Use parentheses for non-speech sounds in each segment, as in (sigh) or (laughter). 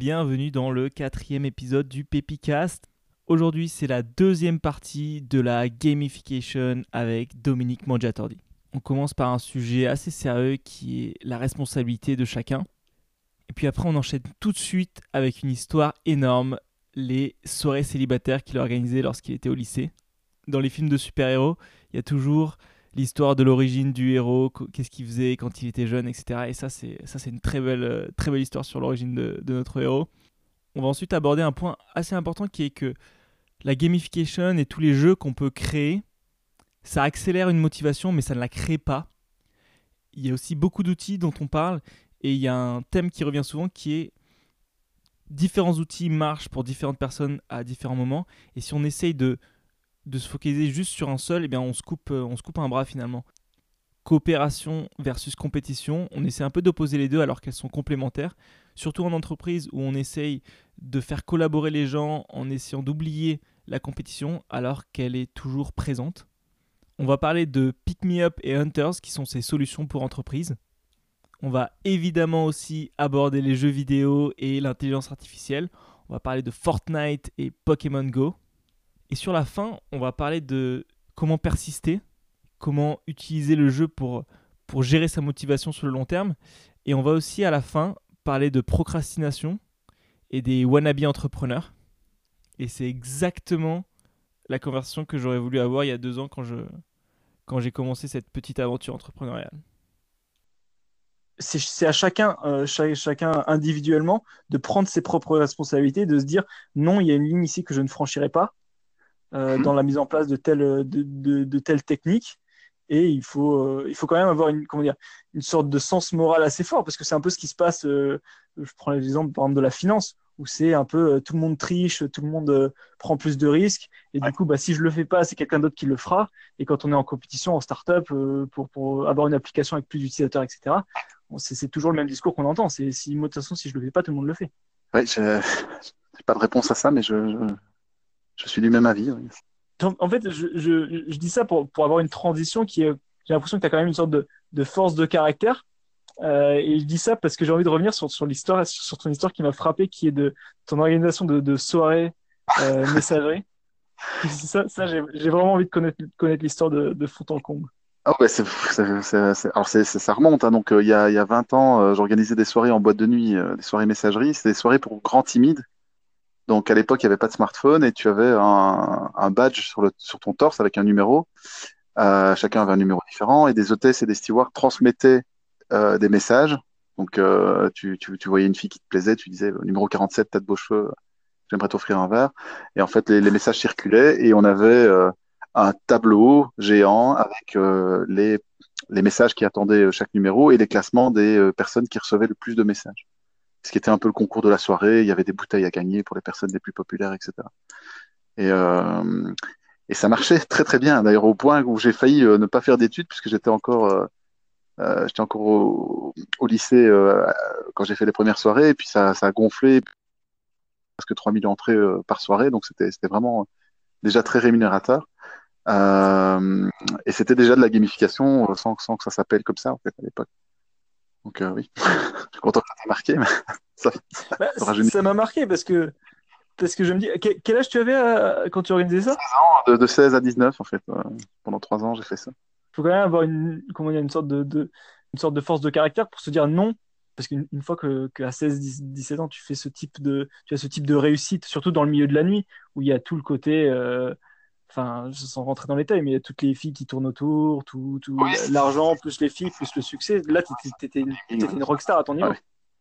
bienvenue dans le quatrième épisode du Pepicast. Aujourd'hui, c'est la deuxième partie de la gamification avec Dominique Mangiatordi. On commence par un sujet assez sérieux qui est la responsabilité de chacun. Et puis après, on enchaîne tout de suite avec une histoire énorme, les soirées célibataires qu'il organisait lorsqu'il était au lycée. Dans les films de super-héros, il y a toujours l'histoire de l'origine du héros, qu'est-ce qu'il faisait quand il était jeune, etc. Et ça, c'est ça, c'est une très belle, euh, très belle histoire sur l'origine de, notre héros. On va ensuite aborder un point assez important qui est que la gamification et tous les jeux qu'on peut créer, ça accélère une motivation, mais ça ne la crée pas. Il y a aussi beaucoup d'outils dont on parle, et il y a un thème qui revient souvent qui est différents outils marchent pour différentes personnes à différents moments, et si on essaye de de se focaliser juste sur un seul, eh bien on se coupe, euh, on se coupe un bras finalement. Coopération versus compétition, on essaie un peu d'opposer les deux alors qu'elles sont complémentaires, surtout en entreprise où on essaye de faire collaborer les gens en essayant d'oublier la compétition alors qu'elle est toujours présente. On va parler de Pick Me Up et Hunters qui sont ces solutions pour entreprise. On va évidemment aussi aborder les jeux vidéo et l'intelligence artificielle. On va parler de Fortnite et Pokémon Go. Et sur la fin, on va parler de comment persister, comment utiliser le jeu pour, pour gérer sa motivation sur le long terme. Et on va aussi à la fin parler de procrastination et des wannabe entrepreneurs. Et c'est exactement la conversation que j'aurais voulu avoir il y a deux ans quand, je, quand j'ai commencé cette petite aventure entrepreneuriale. C'est à chacun, euh, chacun individuellement de prendre ses propres responsabilités, de se dire non, il y a une ligne ici que je ne franchirai pas. Euh, mhm. dans la mise en place de telles, de, de, telles techniques. Et il faut, euh, il faut quand même avoir une, comment dire, une sorte de sens moral assez fort, parce que c'est un peu ce qui se passe, euh, je prends l'exemple par exemple de la finance, où c'est un peu tout le monde triche, tout le monde prend plus de risques. Et du coup, bah, si je le fais pas, c'est quelqu'un d'autre qui le fera. Et quand on est en compétition, en startup, pour, pour avoir une application avec plus d'utilisateurs, etc., c'est toujours le même discours qu'on entend. C'est si, de toute façon, si je le fais pas, tout le monde le fait. Oui, je n'ai pas de réponse à ça, mais je, je suis du même avis. en fait, je, je, je, dis ça pour, pour avoir une transition qui est. J'ai l'impression que tu as quand même une sorte de, de force de caractère. Euh, et je dis ça parce que j'ai envie de revenir sur, sur l'histoire, sur ton histoire qui m'a frappé, qui est de ton organisation de, de soirée euh, (laughs) messagerie. ça, ça j'ai vraiment envie de connaître, connaître l'histoire de, de fond en comble. Ah ouais, c'est, alors c'est, ça remonte. Hein. Donc, euh, il, y a, y a 20 ans, euh, j'organisais des soirées en boîte de nuit, euh, des soirées messagerie. C'était des soirées pour grands timides donc à l'époque, il n'y avait pas de smartphone et tu avais un, badge sur, ton torse avec un numéro. Euh, chacun avait un numéro différent et des hôtesses et des stewards transmettaient euh, des messages. Donc euh, tu, voyais une fille qui te plaisait, tu disais numéro 47, t'as de beaux cheveux, j'aimerais t'offrir un verre. Et en fait, les, messages circulaient et on avait un tableau géant avec les messages qui attendaient chaque numéro et les classements des personnes qui recevaient le plus de messages ce qui était un peu le concours de la soirée. Il y avait des bouteilles à gagner pour les personnes les plus populaires, etc. Et, euh, et ça marchait très très bien. D'ailleurs, au point où j'ai failli euh, ne pas faire d'études puisque j'étais encore, euh, euh j'étais encore au, lycée euh, quand j'ai fait les premières soirées. Et puis ça, ça a gonflé presque 3000 entrées par soirée. Donc c'était vraiment déjà très rémunérateur. et c'était déjà de la gamification sans, sans que ça s'appelle comme ça en fait à l'époque. Donc euh, oui, (laughs) je suis content que ça t'ait marqué. Mais (laughs) ça, bah, ça m'a marqué parce que, parce que je me dis, quel, âge tu avais euh, quand tu organisais ça? 16 ans, de, 16 à 19 en fait. pendant 3 ans, j'ai fait ça. Il faut quand même avoir une, comment dire, une, sorte de, de, une sorte de force de caractère pour se dire non. Parce qu'une fois que, à 16, 17 ans, tu fais ce type de, tu as ce type de réussite, surtout dans le milieu de la nuit, où il y a tout le côté, euh, enfin, sans rentrer dans les détails, mais il y a toutes les filles qui tournent autour, tout, tout l'argent, plus les filles, plus le succès. Là, tu étais, une, une rockstar à ton niveau.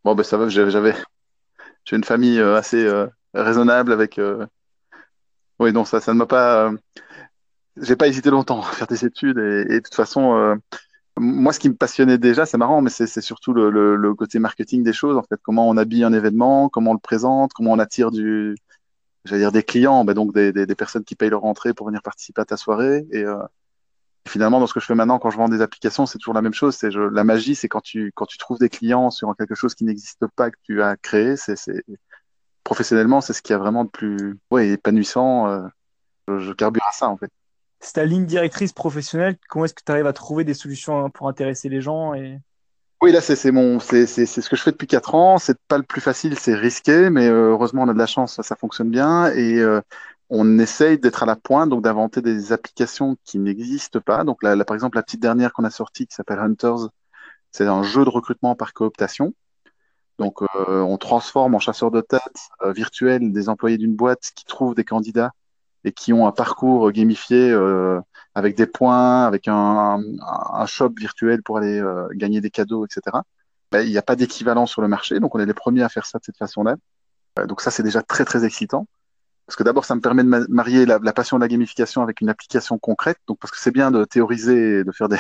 Bon, ben ça va, j'avais j'ai une famille euh, assez euh, raisonnable avec. Euh, oui, non, ça, ça ne m'a pas. J'ai pas hésité longtemps à faire des études et, de toute façon, moi, ce qui me passionnait déjà, c'est marrant, mais c'est surtout le, le, le, côté marketing des choses, en fait, comment on habille un événement, comment on le présente, comment on attire du, j'allais dire des clients, mais donc des, des, des, personnes qui payent leur entrée pour venir participer à ta soirée. Et euh, finalement, dans ce que je fais maintenant, quand je vends des applications, c'est toujours la même chose. C'est la magie, c'est quand tu quand tu trouves des clients sur quelque chose qui n'existe pas que tu as créé. C'est professionnellement, c'est ce qui a vraiment de plus ouais, épanouissant. Euh, je, je, carbure à ça en fait. C'est ta ligne directrice professionnelle. Comment est-ce que tu arrives à trouver des solutions pour intéresser les gens et Oui, là, c'est mon, c'est ce que je fais depuis 4 ans. C'est pas le plus facile, c'est risqué, mais euh, heureusement, on a de la chance, ça, fonctionne bien. Et euh, on essaye d'être à la pointe, donc d'inventer des applications qui n'existent pas. Donc là, par exemple, la petite dernière qu'on a sortie qui s'appelle Hunters, c'est un jeu de recrutement par cooptation. Donc, euh, on transforme en chasseur de tête virtuel des employés d'une boîte qui trouvent des candidats et qui ont un parcours gamifié avec des points, avec un, un, shop virtuel pour aller euh, gagner des cadeaux, etc. Ben, il n'y a pas d'équivalent sur le marché, donc on est les premiers à faire ça de cette façon-là. Euh, donc ça, c'est déjà très très excitant. Parce que d'abord, ça me permet de marier la, la, passion de la gamification avec une application concrète. Donc parce que c'est bien de théoriser et de faire des,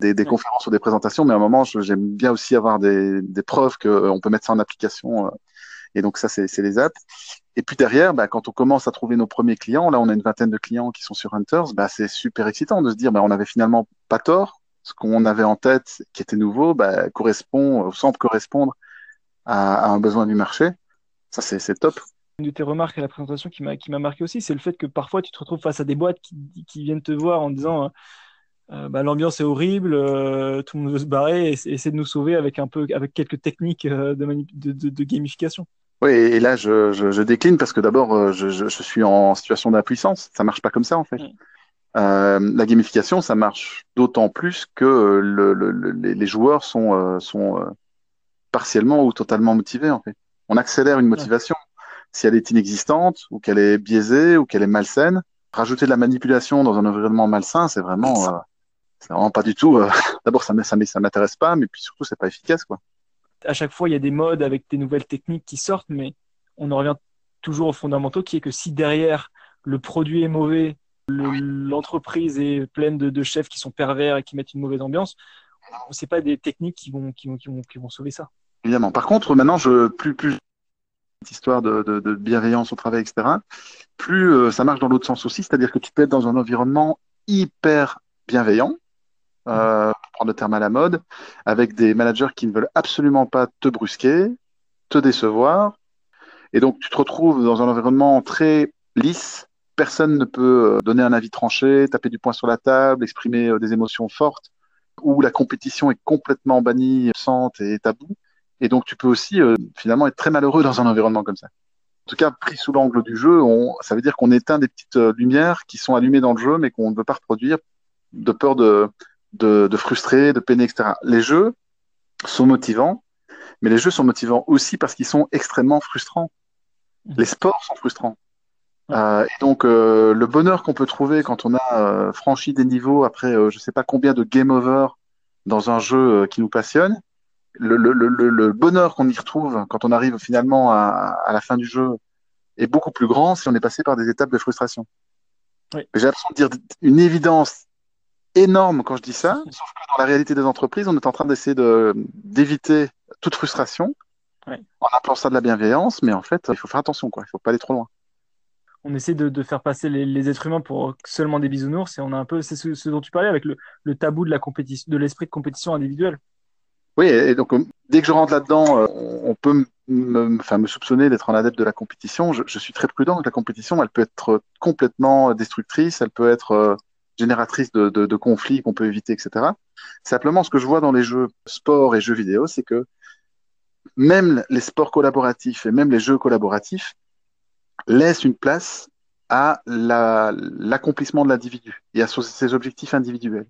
des, des conférences ou des présentations, mais à un moment, j'aime bien aussi avoir des, des preuves qu'on peut mettre ça en application. Et donc ça, c'est les apps. Et puis derrière, bah, quand on commence à trouver nos premiers clients, là on a une vingtaine de clients qui sont sur Hunters, bah, c'est super excitant de se dire bah, on avait finalement pas tort, ce qu'on avait en tête qui était nouveau bah, correspond, semble correspondre à, un besoin du marché. Ça c'est top. Une de tes remarques à la présentation qui m'a marqué aussi, c'est le fait que parfois tu te retrouves face à des boîtes qui, viennent te voir en disant euh, bah, l'ambiance est horrible, euh, tout le monde veut se barrer, et essaie de nous sauver avec un peu avec quelques techniques euh, de gamification. Oui, et là, je, je, je décline parce que d'abord, euh, je, je, je, suis en situation d'impuissance. Ça marche pas comme ça, en fait. Euh, la gamification, ça marche d'autant plus que le, le, les joueurs sont, euh, sont euh, partiellement ou totalement motivés, en fait. On accélère une motivation. Si elle est inexistante, ou qu'elle est biaisée, ou qu'elle est malsaine, rajouter de la manipulation dans un environnement malsain, c'est vraiment, euh, c'est vraiment pas du tout. (laughs) d'abord, ça, ça, ça m'intéresse pas, mais puis surtout, c'est pas efficace, quoi à chaque fois, il y a des modes avec des nouvelles techniques qui sortent, mais on en revient toujours aux fondamentaux, qui est que si derrière le produit est mauvais, l'entreprise est pleine de, chefs qui sont pervers et qui mettent une mauvaise ambiance, c'est pas des techniques qui vont, qui vont, qui vont, qui vont sauver ça. Évidemment. Par contre, maintenant, je plus plus cette histoire de, de, de, bienveillance au travail, etc. Plus euh, ça marche dans l'autre sens aussi, c'est-à-dire que tu peux être dans un environnement hyper bienveillant, euh, pour prendre le terme à la mode, avec des managers qui ne veulent absolument pas te brusquer, te décevoir. Et donc, tu te retrouves dans un environnement très lisse. Personne ne peut euh, donner un avis tranché, taper du poing sur la table, exprimer euh, des émotions fortes, où la compétition est complètement bannie, absente et tabou. Et donc, tu peux aussi finalement être très malheureux dans un environnement comme ça. En tout cas, pris sous l'angle du jeu, ça veut dire qu'on éteint des petites lumières qui sont allumées dans le jeu, mais qu'on ne veut pas reproduire de peur de, de, de frustrer, de peiner, etc. Les jeux sont motivants, mais les jeux sont motivants aussi parce qu'ils sont extrêmement frustrants. Mmh. Les sports sont frustrants. Euh, et donc euh, le bonheur qu'on peut trouver quand on a euh, franchi des niveaux après euh, je sais pas combien de game over dans un jeu euh, qui nous passionne, le, le, le, le bonheur qu'on y retrouve quand on arrive finalement à, à, la fin du jeu est beaucoup plus grand si on est passé par des étapes de frustration. Oui. J'ai l'impression de dire une évidence énorme quand je dis ça, sauf que dans la réalité des entreprises, on est en train d'essayer d'éviter toute frustration ouais. en appelant ça de la bienveillance, mais en fait, il faut faire attention, quoi. il ne faut pas aller trop loin. On essaie de, de faire passer les, les, êtres humains pour seulement des bisounours, et on a un peu, c'est ce, ce, dont tu parlais avec le, le tabou de la compétition, de l'esprit de compétition individuelle. Oui, et donc dès que je rentre là-dedans, euh, on peut me, enfin, me soupçonner d'être un adepte de la compétition. Je, je, suis très prudent. La compétition, elle peut être complètement destructrice, elle peut être euh, génératrice de, de, de conflits qu'on peut éviter, etc. Simplement, ce que je vois dans les jeux sport et jeux vidéo, c'est que même les sports collaboratifs et même les jeux collaboratifs laissent une place à l'accomplissement la, de l'individu et à ses objectifs individuels.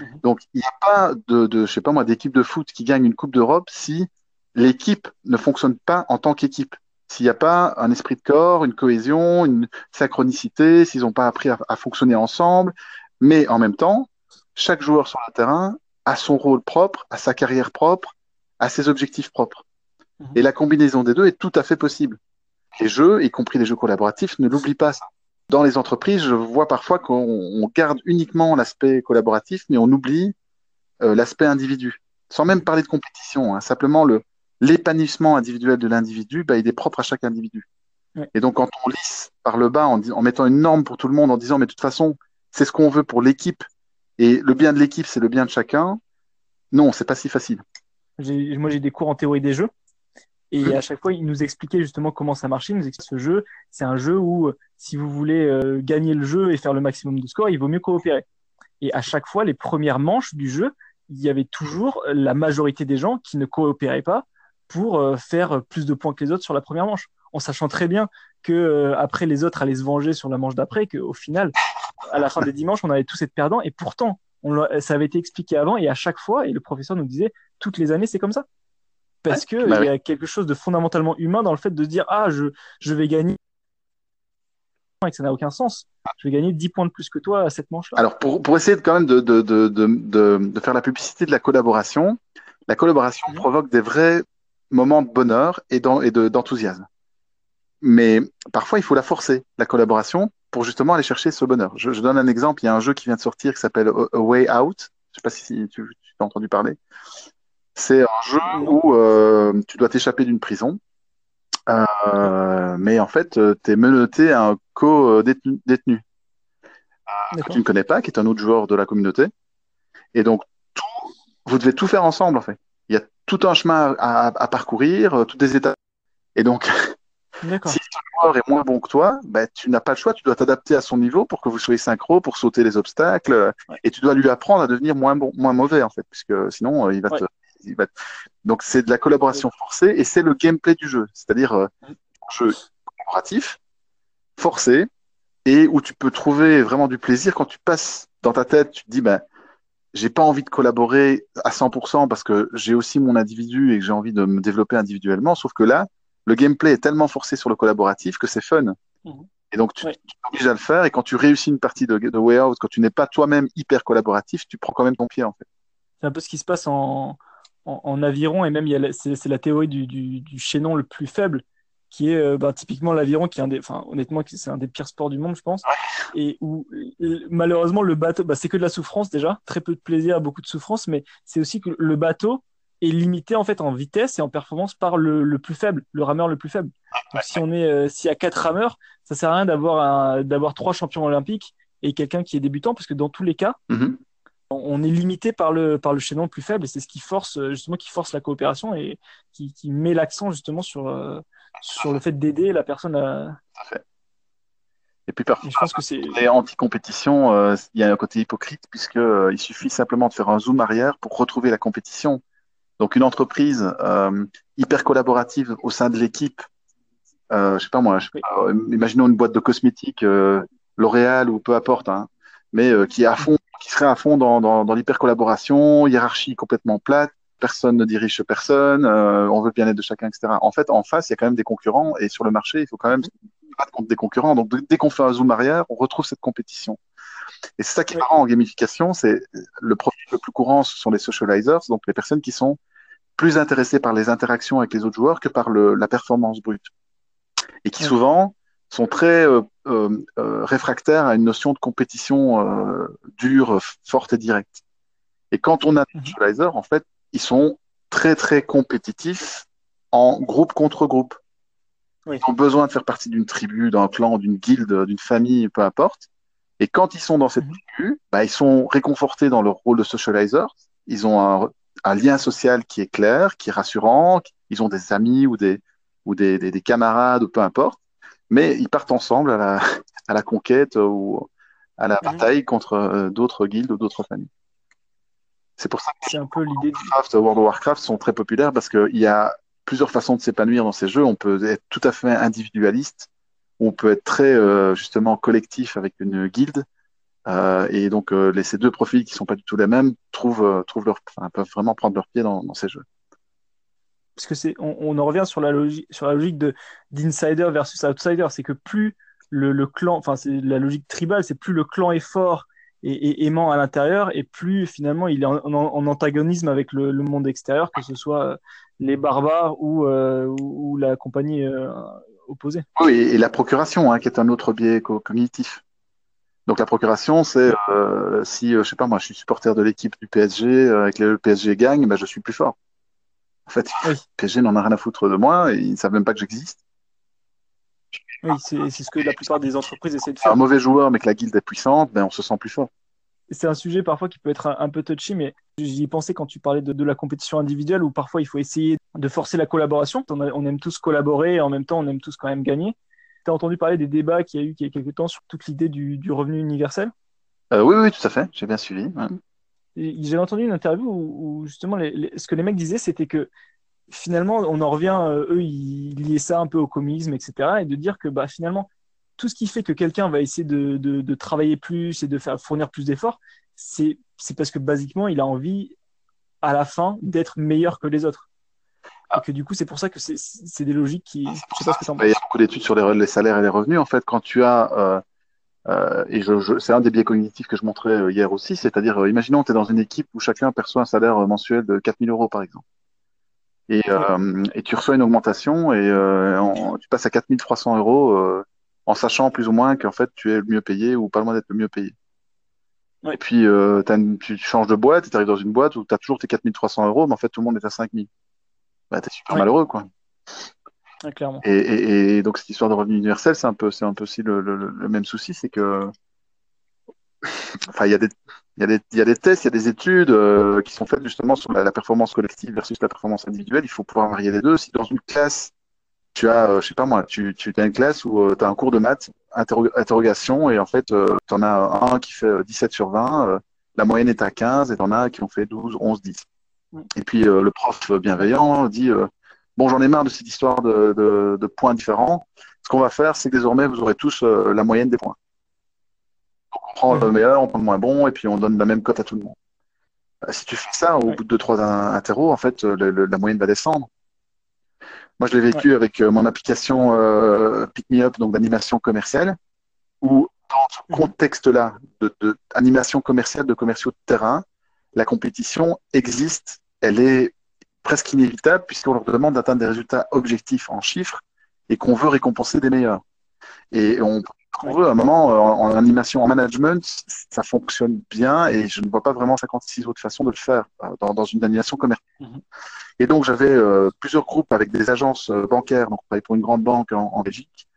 Mmh. Donc, il n'y a pas de, de, je sais pas moi, d'équipe de foot qui gagne une Coupe d'Europe si l'équipe ne fonctionne pas en tant qu'équipe. S'il n'y a pas un esprit de corps, une cohésion, une synchronicité, s'ils n'ont pas appris à, à, fonctionner ensemble, mais en même temps, chaque joueur sur le terrain a son rôle propre, a sa carrière propre, a ses objectifs propres. Mmh. Et la combinaison des deux est tout à fait possible. Les jeux, y compris les jeux collaboratifs, ne l'oublient pas ça. Dans les entreprises, je vois parfois qu'on garde uniquement l'aspect collaboratif, mais on oublie euh, l'aspect individu. Sans même parler de compétition, hein, simplement le l'épanouissement individuel de l'individu, bah, il est propre à chaque individu. Ouais. Et donc quand on lisse par le bas en, en mettant une norme pour tout le monde, en disant mais de toute façon c'est ce qu'on veut pour l'équipe et le bien de l'équipe, c'est le bien de chacun. Non, c'est pas si facile. Moi, j'ai des cours en théorie des jeux. Et à chaque fois, il nous expliquait justement comment ça marchait. Il nous expliquait ce jeu, c'est un jeu où si vous voulez euh, gagner le jeu et faire le maximum de score, il vaut mieux coopérer. Et à chaque fois, les premières manches du jeu, il y avait toujours la majorité des gens qui ne coopéraient pas pour euh, faire plus de points que les autres sur la première manche, en sachant très bien que euh, après les autres allaient se venger sur la manche d'après, qu'au final, à la fin des dimanches, on allait tous être perdants. Et pourtant, on ça avait été expliqué avant, et à chaque fois, et le professeur nous disait, toutes les années, c'est comme ça. Parce qu'il bah y a quelque chose de fondamentalement humain dans le fait de dire, ah, je, je vais gagner et que ça n'a aucun sens. Je vais gagner 10 points de plus que toi à cette manche-là. Alors, pour, pour essayer quand même de, de, de, de, faire la publicité de la collaboration, la collaboration mhm. provoque des vrais moments de bonheur et d'enthousiasme. Mais parfois, il faut la forcer, la collaboration, pour justement aller chercher ce bonheur. Je, je, donne un exemple. Il y a un jeu qui vient de sortir qui s'appelle A Way Out. Je ne sais pas si tu, tu as entendu parler. C'est un jeu où euh, tu dois t'échapper d'une prison. Euh, mais en fait, euh, tu es menotté à un co-détenu que tu ne connais pas, qui est un autre joueur de la communauté. Et donc, tout, vous devez tout faire ensemble, en fait. Il y a tout un chemin à, à parcourir, toutes des étapes. Et donc, (laughs) si ton joueur est moins bon que toi, bah, tu n'as pas le choix, tu dois t'adapter à son niveau pour que vous soyez synchro, pour sauter les obstacles, et tu dois lui apprendre à devenir moins bon, moins mauvais, en fait, puisque sinon, il va te donc c'est de la collaboration forcée et c'est le gameplay du jeu, c'est-à-dire euh, un jeu collaboratif, forcé, et où tu peux trouver vraiment du plaisir quand tu passes dans ta tête, tu te dis, ben, j'ai pas envie de collaborer à 100% parce que j'ai aussi mon individu et que j'ai envie de me développer individuellement, sauf que là, le gameplay est tellement forcé sur le collaboratif que c'est fun. Mhm. Et donc, tu t'obliges à le faire. Et quand tu réussis une partie de, de Way Out, quand tu n'es pas toi-même hyper collaboratif, tu prends quand même ton pied, en fait. C'est un peu ce qui se passe en, en, aviron, et même c'est la théorie du, chaînon le plus faible, qui est euh, bah, typiquement l'aviron, qui est un des, enfin, honnêtement, c'est un des pires sports du monde, je pense, et où malheureusement le bateau, bah, c'est que de la souffrance déjà, très peu de plaisir, beaucoup de souffrance, mais c'est aussi que le bateau est limité en fait en vitesse et en performance par le, plus faible, le rameur le plus faible. Donc, si on est, euh, s'il y a quatre rameurs, ça sert à rien d'avoir d'avoir trois champions olympiques et quelqu'un qui est débutant, parce que dans tous les cas, mm-hmm on est limité par le, par le chaînon le plus faible et c'est ce qui force justement qui force la coopération et qui, met l'accent justement sur, euh, sur le fait d'aider la personne à. Et puis parfois, je pense que c'est anti-compétition, euh, il y a un côté hypocrite puisque euh, il suffit simplement de faire un zoom arrière pour retrouver la compétition. Donc une entreprise hyper collaborative au sein de l'équipe, je sais pas moi, imaginons une boîte de cosmétiques, L'Oréal ou peu importe, hein, mais qui est à fond qui serait à fond dans, dans, dans l'hyper-collaboration, hiérarchie complètement plate, personne ne dirige personne, euh, on veut le bien-être de chacun, etc. En fait, en face, il y a quand même des concurrents et sur le marché, il faut quand même battre contre des concurrents. Donc, dès qu'on fait un zoom arrière, on retrouve cette compétition. Et c'est ça qui est marrant en gamification, c'est le profil le plus courant, ce sont les socializers, donc les personnes qui sont plus intéressées par les interactions avec les autres joueurs que par le, la performance brute. Et qui souvent sont très euh, euh, euh, réfractaires à une notion de compétition dure, forte et directe. Et quand on a des visualizers, en fait, ils sont très très compétitifs en groupe contre groupe. Ils ont besoin de faire partie d'une tribu, d'un clan, d'une guilde, d'une famille, peu importe. Et quand ils sont dans cette mhm. tribu, bah, ils sont réconfortés dans leur rôle de socializer. Ils ont un, un, lien social qui est clair, qui est rassurant. Ils ont des amis ou des, ou des, des, des camarades ou peu importe mais ils partent ensemble à la, (laughs) à la conquête ou à la bataille contre euh, d'autres guildes ou d'autres familles. C'est pour ça que un peu l'idée Warcraft, World of Warcraft sont très populaires parce qu'il y a plusieurs façons de s'épanouir dans ces jeux. On peut être tout à fait individualiste, on peut être très euh, justement collectif avec une guilde. Euh, et donc les, ces deux profils qui sont pas du tout les mêmes trouvent, trouvent leur, enfin, peuvent vraiment prendre leur pied dans, dans ces jeux parce que c'est, on, en revient sur la logique, d'insider versus outsider, c'est que plus le, clan, enfin c'est la logique tribale, c'est plus le clan est fort et, aimant à l'intérieur, et plus finalement il est en, antagonisme avec le, monde extérieur, que ce soit euh, les barbares ou, euh, la compagnie euh, opposée. Oui, et la procuration, hein, qui est un autre biais cognitif. Donc la procuration, c'est si, je sais pas, moi je suis supporter de l'équipe du PSG, avec le PSG gagne, ben, je suis plus fort. En fait, (laughs) PSG n'en a rien à foutre de moi et ils ne savent même pas que j'existe. Oui, c'est ce que la plupart des entreprises essaient de faire. Un mauvais joueur, mais que la guilde est puissante, ben, on se sent plus fort. C'est un sujet parfois qui peut être un, peu touchy, mais j'y pensais quand tu parlais de, la compétition individuelle où parfois il faut essayer de forcer la collaboration. On, aime tous collaborer et en même temps on aime tous quand même gagner. Tu as entendu parler des débats qu'il y a eu il y a quelques temps sur toute l'idée du, revenu universel? Euh, Oui, oui, tout à fait, j'ai bien suivi. J'avais entendu une interview où, justement ce que les mecs disaient, c'était que finalement, on en revient, euh, eux, ils liaient ça un peu au comicisme, etc. Et de dire que bah, finalement, tout ce qui fait que quelqu'un va essayer de, de, travailler plus et de faire fournir plus d'efforts, c'est parce que basiquement, il a envie, à la fin, d'être meilleur que les autres. Et que du coup, c'est pour ça que c'est des logiques qui. Ah, je sais pas ce que Il y a beaucoup d'études sur les, les, salaires et les revenus. En fait, quand tu as. Euh, euh, et je, c'est un des biais cognitifs que je montrais hier aussi, c'est-à-dire, imaginons que tu es dans une équipe où chacun perçoit un salaire mensuel de 4000 euros, par exemple et, euh, et, tu reçois une augmentation et euh, tu passes à 4300 euros euh, en sachant plus ou moins qu'en fait tu es le mieux payé ou pas loin d'être le mieux payé. Et puis euh, tu changes de boîte et tu arrives dans une boîte où tu as toujours tes 4300 euros, mais en fait tout le monde est à 5000. Bah, tu es super malheureux quoi. Clairement. Et, et, et, donc cette histoire de revenu universel, c'est un peu, c'est un peu aussi le, le, le même souci, c'est que enfin il y a des il y, a des, il y a des tests, il y a des études euh, qui sont faites justement sur la, performance collective versus la performance individuelle. Il faut pouvoir varier les deux. Si dans une classe, tu as, euh, je sais pas moi, tu, tu as une classe où euh, tu as un cours de maths, interrogation, et en fait, tu en as un qui fait 17 sur 20, la moyenne est à 15, et tu en as qui ont fait 12, 11, 10. Et puis le prof bienveillant dit Bon, j'en ai marre de cette histoire de, de, de points différents. Ce qu'on va faire, c'est que désormais, vous aurez tous la moyenne des points prend le meilleur, on prend le moins bon, et puis on donne la même cote à tout le monde. Euh, si tu fais ça, au bout de 2-3 interros, en fait, la moyenne va descendre. Moi, je l'ai vécu avec euh, mon application euh, Pick Me Up, donc d'animation commerciale, où dans ce mhm. contexte-là d'animation de, commerciale, de commerciaux de terrain, la compétition existe, elle est presque inévitable puisqu'on leur demande d'atteindre des résultats objectifs en chiffres et qu'on veut récompenser des meilleurs. Et on qu'on veut. À un moment, euh, en, animation, en management, ça fonctionne bien et je ne vois pas vraiment 56 autres façons de le faire euh, dans, dans une animation commerciale. Mhm. Et donc, j'avais euh, plusieurs groupes avec des agences bancaires, donc on travaillait pour une grande banque en, en Belgique,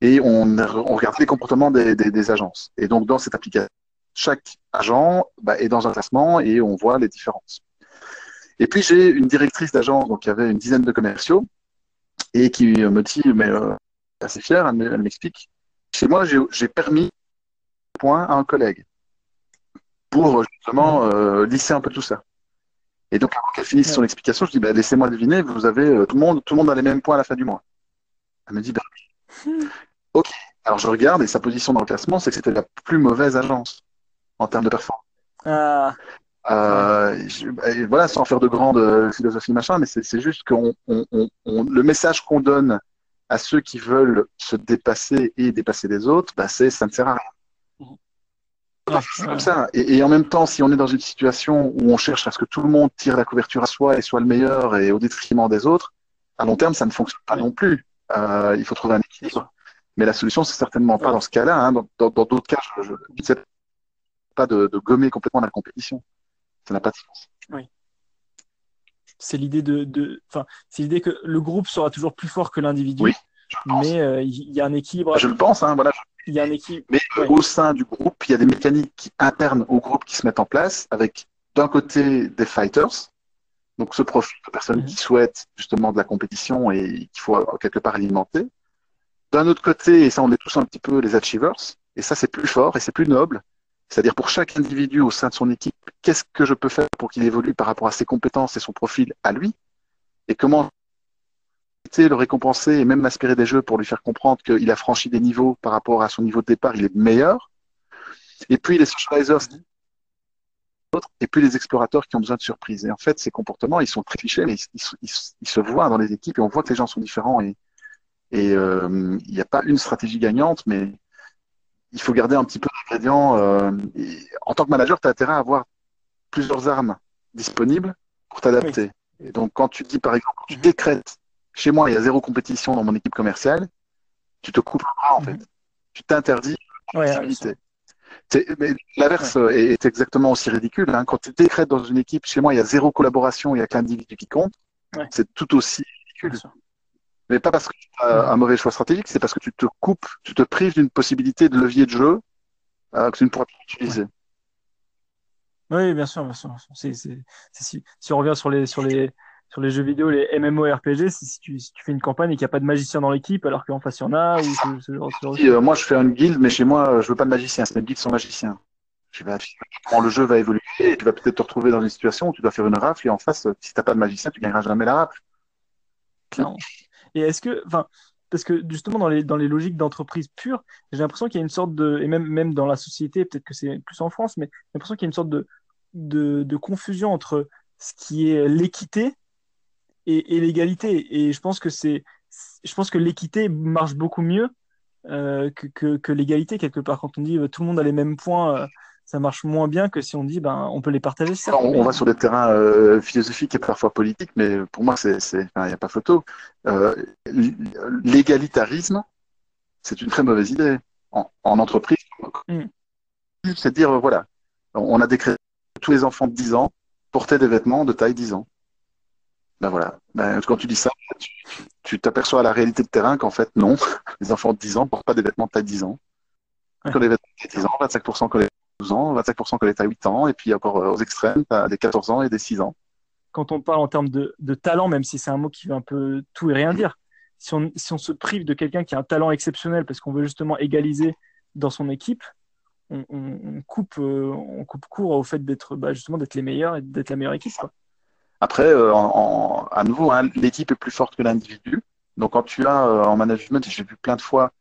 et on, on regardait les comportements des, des, des, agences. Et donc, dans cette application, chaque agent bah, est dans un classement et on voit les différences. Et puis, j'ai une directrice d'agence, donc il y avait une dizaine de commerciaux, et qui me dit, mais euh, assez fière, elle m'explique, chez moi, j'ai permis point à un collègue pour justement euh, lisser un peu tout ça. Et donc, avant qu'elle finisse son explication, je dis bah, laissez-moi deviner, vous avez euh, tout le monde, tout le monde a les mêmes points à la fin du mois. Elle me dit bah, ok. Alors je regarde et sa position dans le classement, c'est que c'était la plus mauvaise agence en termes de performance. Ah. Euh, voilà, sans faire de grandes philosophies machin, mais c'est juste que le message qu'on donne à ceux qui veulent se dépasser et dépasser les autres, bah c'est ça ne sert à rien. c'est comme ça. Et, en même temps, si on est dans une situation où on cherche à ce que tout le monde tire la couverture à soi et soit le meilleur et au détriment des autres, à long terme, ça ne fonctionne pas non plus. Euh, il faut trouver un équilibre. Mais la solution, c'est certainement pas dans ce cas-là. Hein. Dans d'autres cas, je ne sais pas de, de, gommer complètement la compétition. Ça n'a pas de sens. Oui c'est l'idée de, c'est l'idée que le groupe sera toujours plus fort que l'individu. Oui, mais euh, il y a un équilibre. Je le pense, hein, voilà. Il y a un équilibre. Mais au sein du groupe, il y a des mécaniques internes au groupe qui se mettent en place, avec d'un côté des fighters, donc ce profil de personnes mhm. qui souhaitent justement de la compétition et qu'il faut quelque part alimenter. D'un autre côté, et ça on est tous un petit peu les achievers, et ça c'est plus fort et c'est plus noble, c'est-à-dire pour chaque individu au sein de son équipe, qu'est-ce que je peux faire pour qu'il évolue par rapport à ses compétences et son profil à lui Et comment le récompenser et même m'aspirer des jeux pour lui faire comprendre qu'il a franchi des niveaux par rapport à son niveau de départ, il est meilleur. Et puis les socializers, et puis les explorateurs qui ont besoin de surprises. Et en fait, ces comportements, ils sont très clichés, mais ils, se voient dans les équipes et on voit que les gens sont différents. Et, euh, il n'y a pas une stratégie gagnante, mais il faut garder un petit peu d'ingrédients. Euh, en tant que manager, tu as intérêt à avoir plusieurs armes disponibles pour t'adapter. Et donc, quand tu dis, par exemple, tu mhm. décrètes, chez moi, il y a zéro compétition dans mon équipe commerciale, tu te coupes le bras, en fait. Mhm. Tu t'interdis mais L'inverse est, exactement aussi ridicule. Hein. Quand tu décrètes dans une équipe, chez moi, il y a zéro collaboration, il n'y a qu'un individu qui compte. C'est tout aussi ridicule. Mais pas parce que tu as un mauvais choix stratégique, c'est parce que tu te coupes, tu te prives d'une possibilité de levier de jeu euh, que tu ne pourras plus utiliser. Oui, bien sûr, bien sûr. si, on revient sur les, sur les, sur les jeux vidéo, les MMORPG, si tu, si tu fais une campagne et qu'il n'y a pas de magicien dans l'équipe, alors qu'en face il y en a, ou ce, genre, euh, moi je fais une guilde, mais chez moi je veux pas de magicien, c'est mes guildes sont magiciens. Je vais, comment le jeu va évoluer, et tu vas peut-être te retrouver dans une situation où tu dois faire une rafle et en face, si tu n'as pas de magicien, tu gagneras jamais la rafle. Clairement. Et est-ce que, enfin, parce que justement dans les, dans les logiques d'entreprise pure, j'ai l'impression qu'il y a une sorte de, et même, même dans la société, peut-être que c'est plus en France, mais j'ai l'impression qu'il y a une sorte de, de, confusion entre ce qui est l'équité et, l'égalité. Et je pense que c'est, je pense que l'équité marche beaucoup mieux euh, que, que, que l'égalité quelque part. Quand on dit euh, tout le monde a les mêmes points, euh, ça marche moins bien que si on dit ben on peut les partager. Certes, on, mais- on va sur des terrains euh, philosophiques et parfois politiques, mais pour moi, c'est, enfin, il n'y a pas photo. Euh, l'égalitarisme, c'est une très mauvaise idée en, en entreprise. Mm. C'est dire, euh, voilà, on a décrété que tous les enfants de 10 ans portaient des vêtements de taille 10 ans. Ben voilà. Ben, quand tu dis ça, tu, t'aperçois à la réalité de terrain qu'en fait, non, (laughs) les enfants de 10 ans ne portent pas des vêtements de taille 10 ans. Ouais. Que les vêtements de taille 10 ans, 25% que les 12 ans, 25% que les taille 8 ans, et puis encore euh, aux extrêmes, tu as des 14 ans et des 6 ans. quand on parle en termes de, de talent, même si c'est un mot qui veut un peu tout et rien dire, si on, si on se prive de quelqu'un qui a un talent exceptionnel parce qu'on veut justement égaliser dans son équipe, on, on- on coupe, euh, on coupe court au fait d'être bah, justement d'être les meilleurs et d'être la meilleure équipe. Quoi. Après, euh, en, en- à nouveau, hein, l'équipe est plus forte que l'individu. Donc, quand tu as euh, en management, j'ai vu plein de fois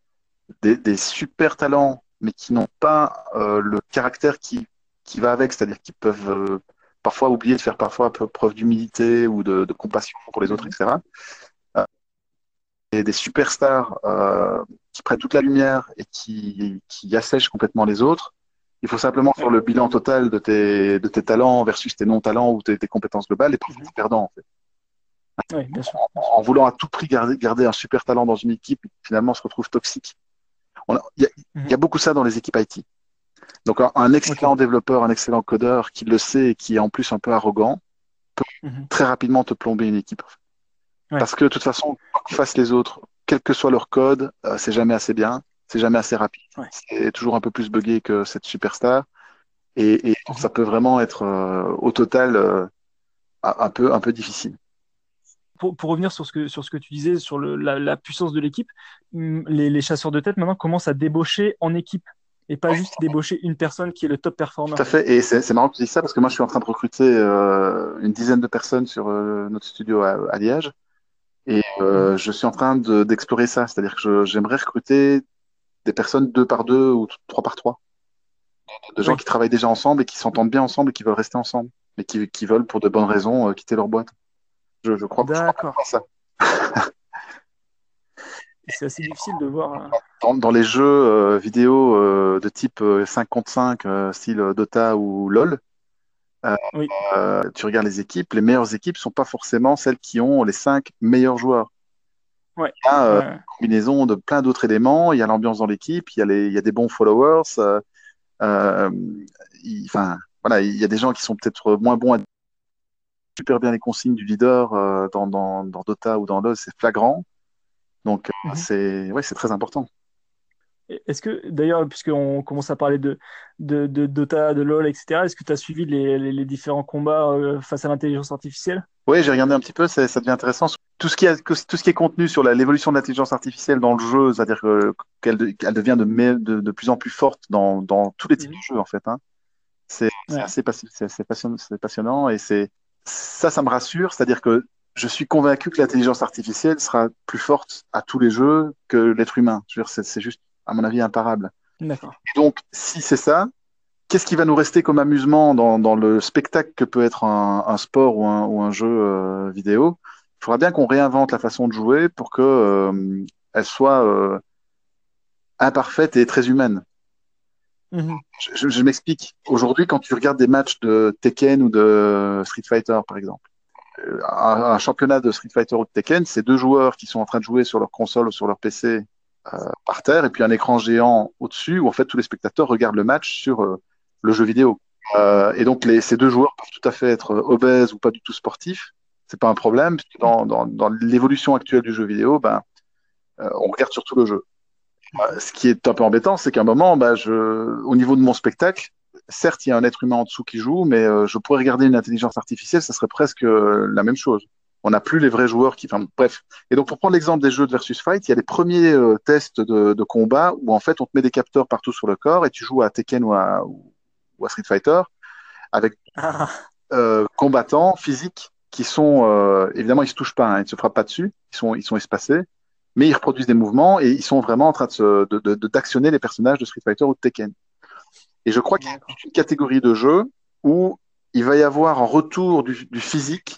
des, des super talents, mais qui n'ont pas euh, le caractère qui, qui va avec, c'est-à-dire qu'ils peuvent euh, parfois oublier de faire parfois preuve d'humilité ou de, de compassion pour les autres, etc. Euh, et des superstars qui prennent toute la lumière et qui, qui assèchent complètement les autres. Il faut simplement faire le bilan total de tes, de tes talents versus tes non-talents ou tes, tes compétences globales et puis tu es perdant en fait. Oui, bien sûr. En voulant à tout prix garder, garder un super talent dans une équipe, finalement on se retrouve toxique. Il y, y a beaucoup ça dans les équipes IT. Donc un, un excellent développeur, un excellent codeur qui le sait et qui est en plus un peu arrogant, Mhm. très rapidement te plomber une équipe. Ouais. Parce que de toute façon, que fassent les autres, quel que soit leur code, euh, c'est jamais assez bien, c'est jamais assez rapide. Ouais. C'est toujours un peu plus buggé que cette superstar. Et, et Mhm. ça peut vraiment être euh, au total euh, un peu, un peu difficile. Pour, pour revenir sur ce que, sur ce que tu disais, sur le, la, la puissance de l'équipe, les, les chasseurs de tête maintenant commencent à débaucher en équipe et pas juste débaucher une personne qui est le top performer. Tout à fait. Et c'est marrant que tu dis ça parce que moi, je suis en train de recruter euh, une dizaine de personnes sur euh, notre studio à, à Liège. Et euh, je suis en train de- d'explorer ça. C'est-à-dire que j'aimerais recruter des personnes deux par deux ou trois par trois. De gens Oui. qui travaillent déjà ensemble et qui s'entendent bien ensemble et qui veulent rester ensemble. Mais qui, qui veulent, pour de bonnes raisons, quitter leur boîte. Je, je crois D'accord. ça. C'est assez difficile de voir. euh, Dans, dans les jeux euh, vidéo euh, de type euh, 5 contre 5, euh, style Dota ou LoL, euh, Oui. euh, tu regardes les équipes, les meilleures équipes sont pas forcément celles qui ont les 5 meilleurs joueurs. Ouais. Il y a euh, euh, une combinaison de plein d'autres éléments, il y a l'ambiance dans l'équipe, il y a les, il y a des bons followers, euh, euh, il, voilà, il y a des gens qui sont peut-être moins bons à super bien les consignes du leader euh, dans, dans, dans Dota ou dans LoL, c'est flagrant. Donc, euh, Mhm. c'est ouais, très important. Est-ce que, d'ailleurs, puisqu'on commence à parler de, de, de Dota, de LoL, etc., est-ce que tu as suivi les, les, les différents combats euh, face à l'intelligence artificielle? Oui, j'ai regardé un petit peu, ça, ça devient intéressant. Tout ce qui, est, tout ce qui est contenu sur l'évolution de l'intelligence artificielle dans le jeu, c'est-à-dire que- qu'elle de- qu'elle devient de, plus en plus forte dans, dans tous les types Mhm. de jeux, en fait. Hein. C'est Ouais. assez passionnant, passionnant et c'est ça, ça me rassure, c'est-à-dire que je suis convaincu que l'intelligence artificielle sera plus forte à tous les jeux que l'être humain. Je veux dire, c'est juste, à mon avis, imparable. Et donc, si c'est ça, qu'est-ce qui va nous rester comme amusement dans, dans le spectacle que peut être un, un sport ou un, ou un jeu euh, vidéo? Il faudra bien qu'on réinvente la façon de jouer pour que euh, elle soit euh, imparfaite et très humaine. Mhm. Je, je- m'explique. Aujourd'hui, quand tu regardes des matchs de Tekken ou de Street Fighter, par exemple, euh, un, un championnat de Street Fighter ou de Tekken, c'est deux joueurs qui sont en train de jouer sur leur console ou sur leur PC euh, par terre, et puis un écran géant au-dessus où en fait tous les spectateurs regardent le match sur euh, le jeu vidéo. Euh, et donc les, ces deux joueurs peuvent tout à fait être obèses ou pas du tout sportifs. C'est pas un problème. Dans, dans, dans l'évolution actuelle du jeu vidéo, ben, euh, on regarde surtout le jeu. Euh, ce qui est un peu embêtant, c'est qu'à un moment, bah, je, au niveau de mon spectacle, certes, il y a un être humain en dessous qui joue, mais euh, je pourrais regarder une intelligence artificielle, ça serait presque euh, la même chose. On n'a plus les vrais joueurs qui. Enfin, bref. Et donc, pour prendre l'exemple des jeux de versus fight, il y a les premiers euh, tests de, de combat où en fait, on te met des capteurs partout sur le corps et tu joues à Tekken ou à, ou à Street Fighter avec Ah, euh, combattants physiques qui sont euh, évidemment ils se touchent pas, hein, ils ne se frappent pas dessus, ils sont ils sont espacés, mais ils reproduisent des mouvements et ils sont vraiment en train de d'actionner les personnages de Street Fighter ou de Tekken. Et je crois qu'il y a une catégorie de jeux où il va y avoir un retour du, du physique.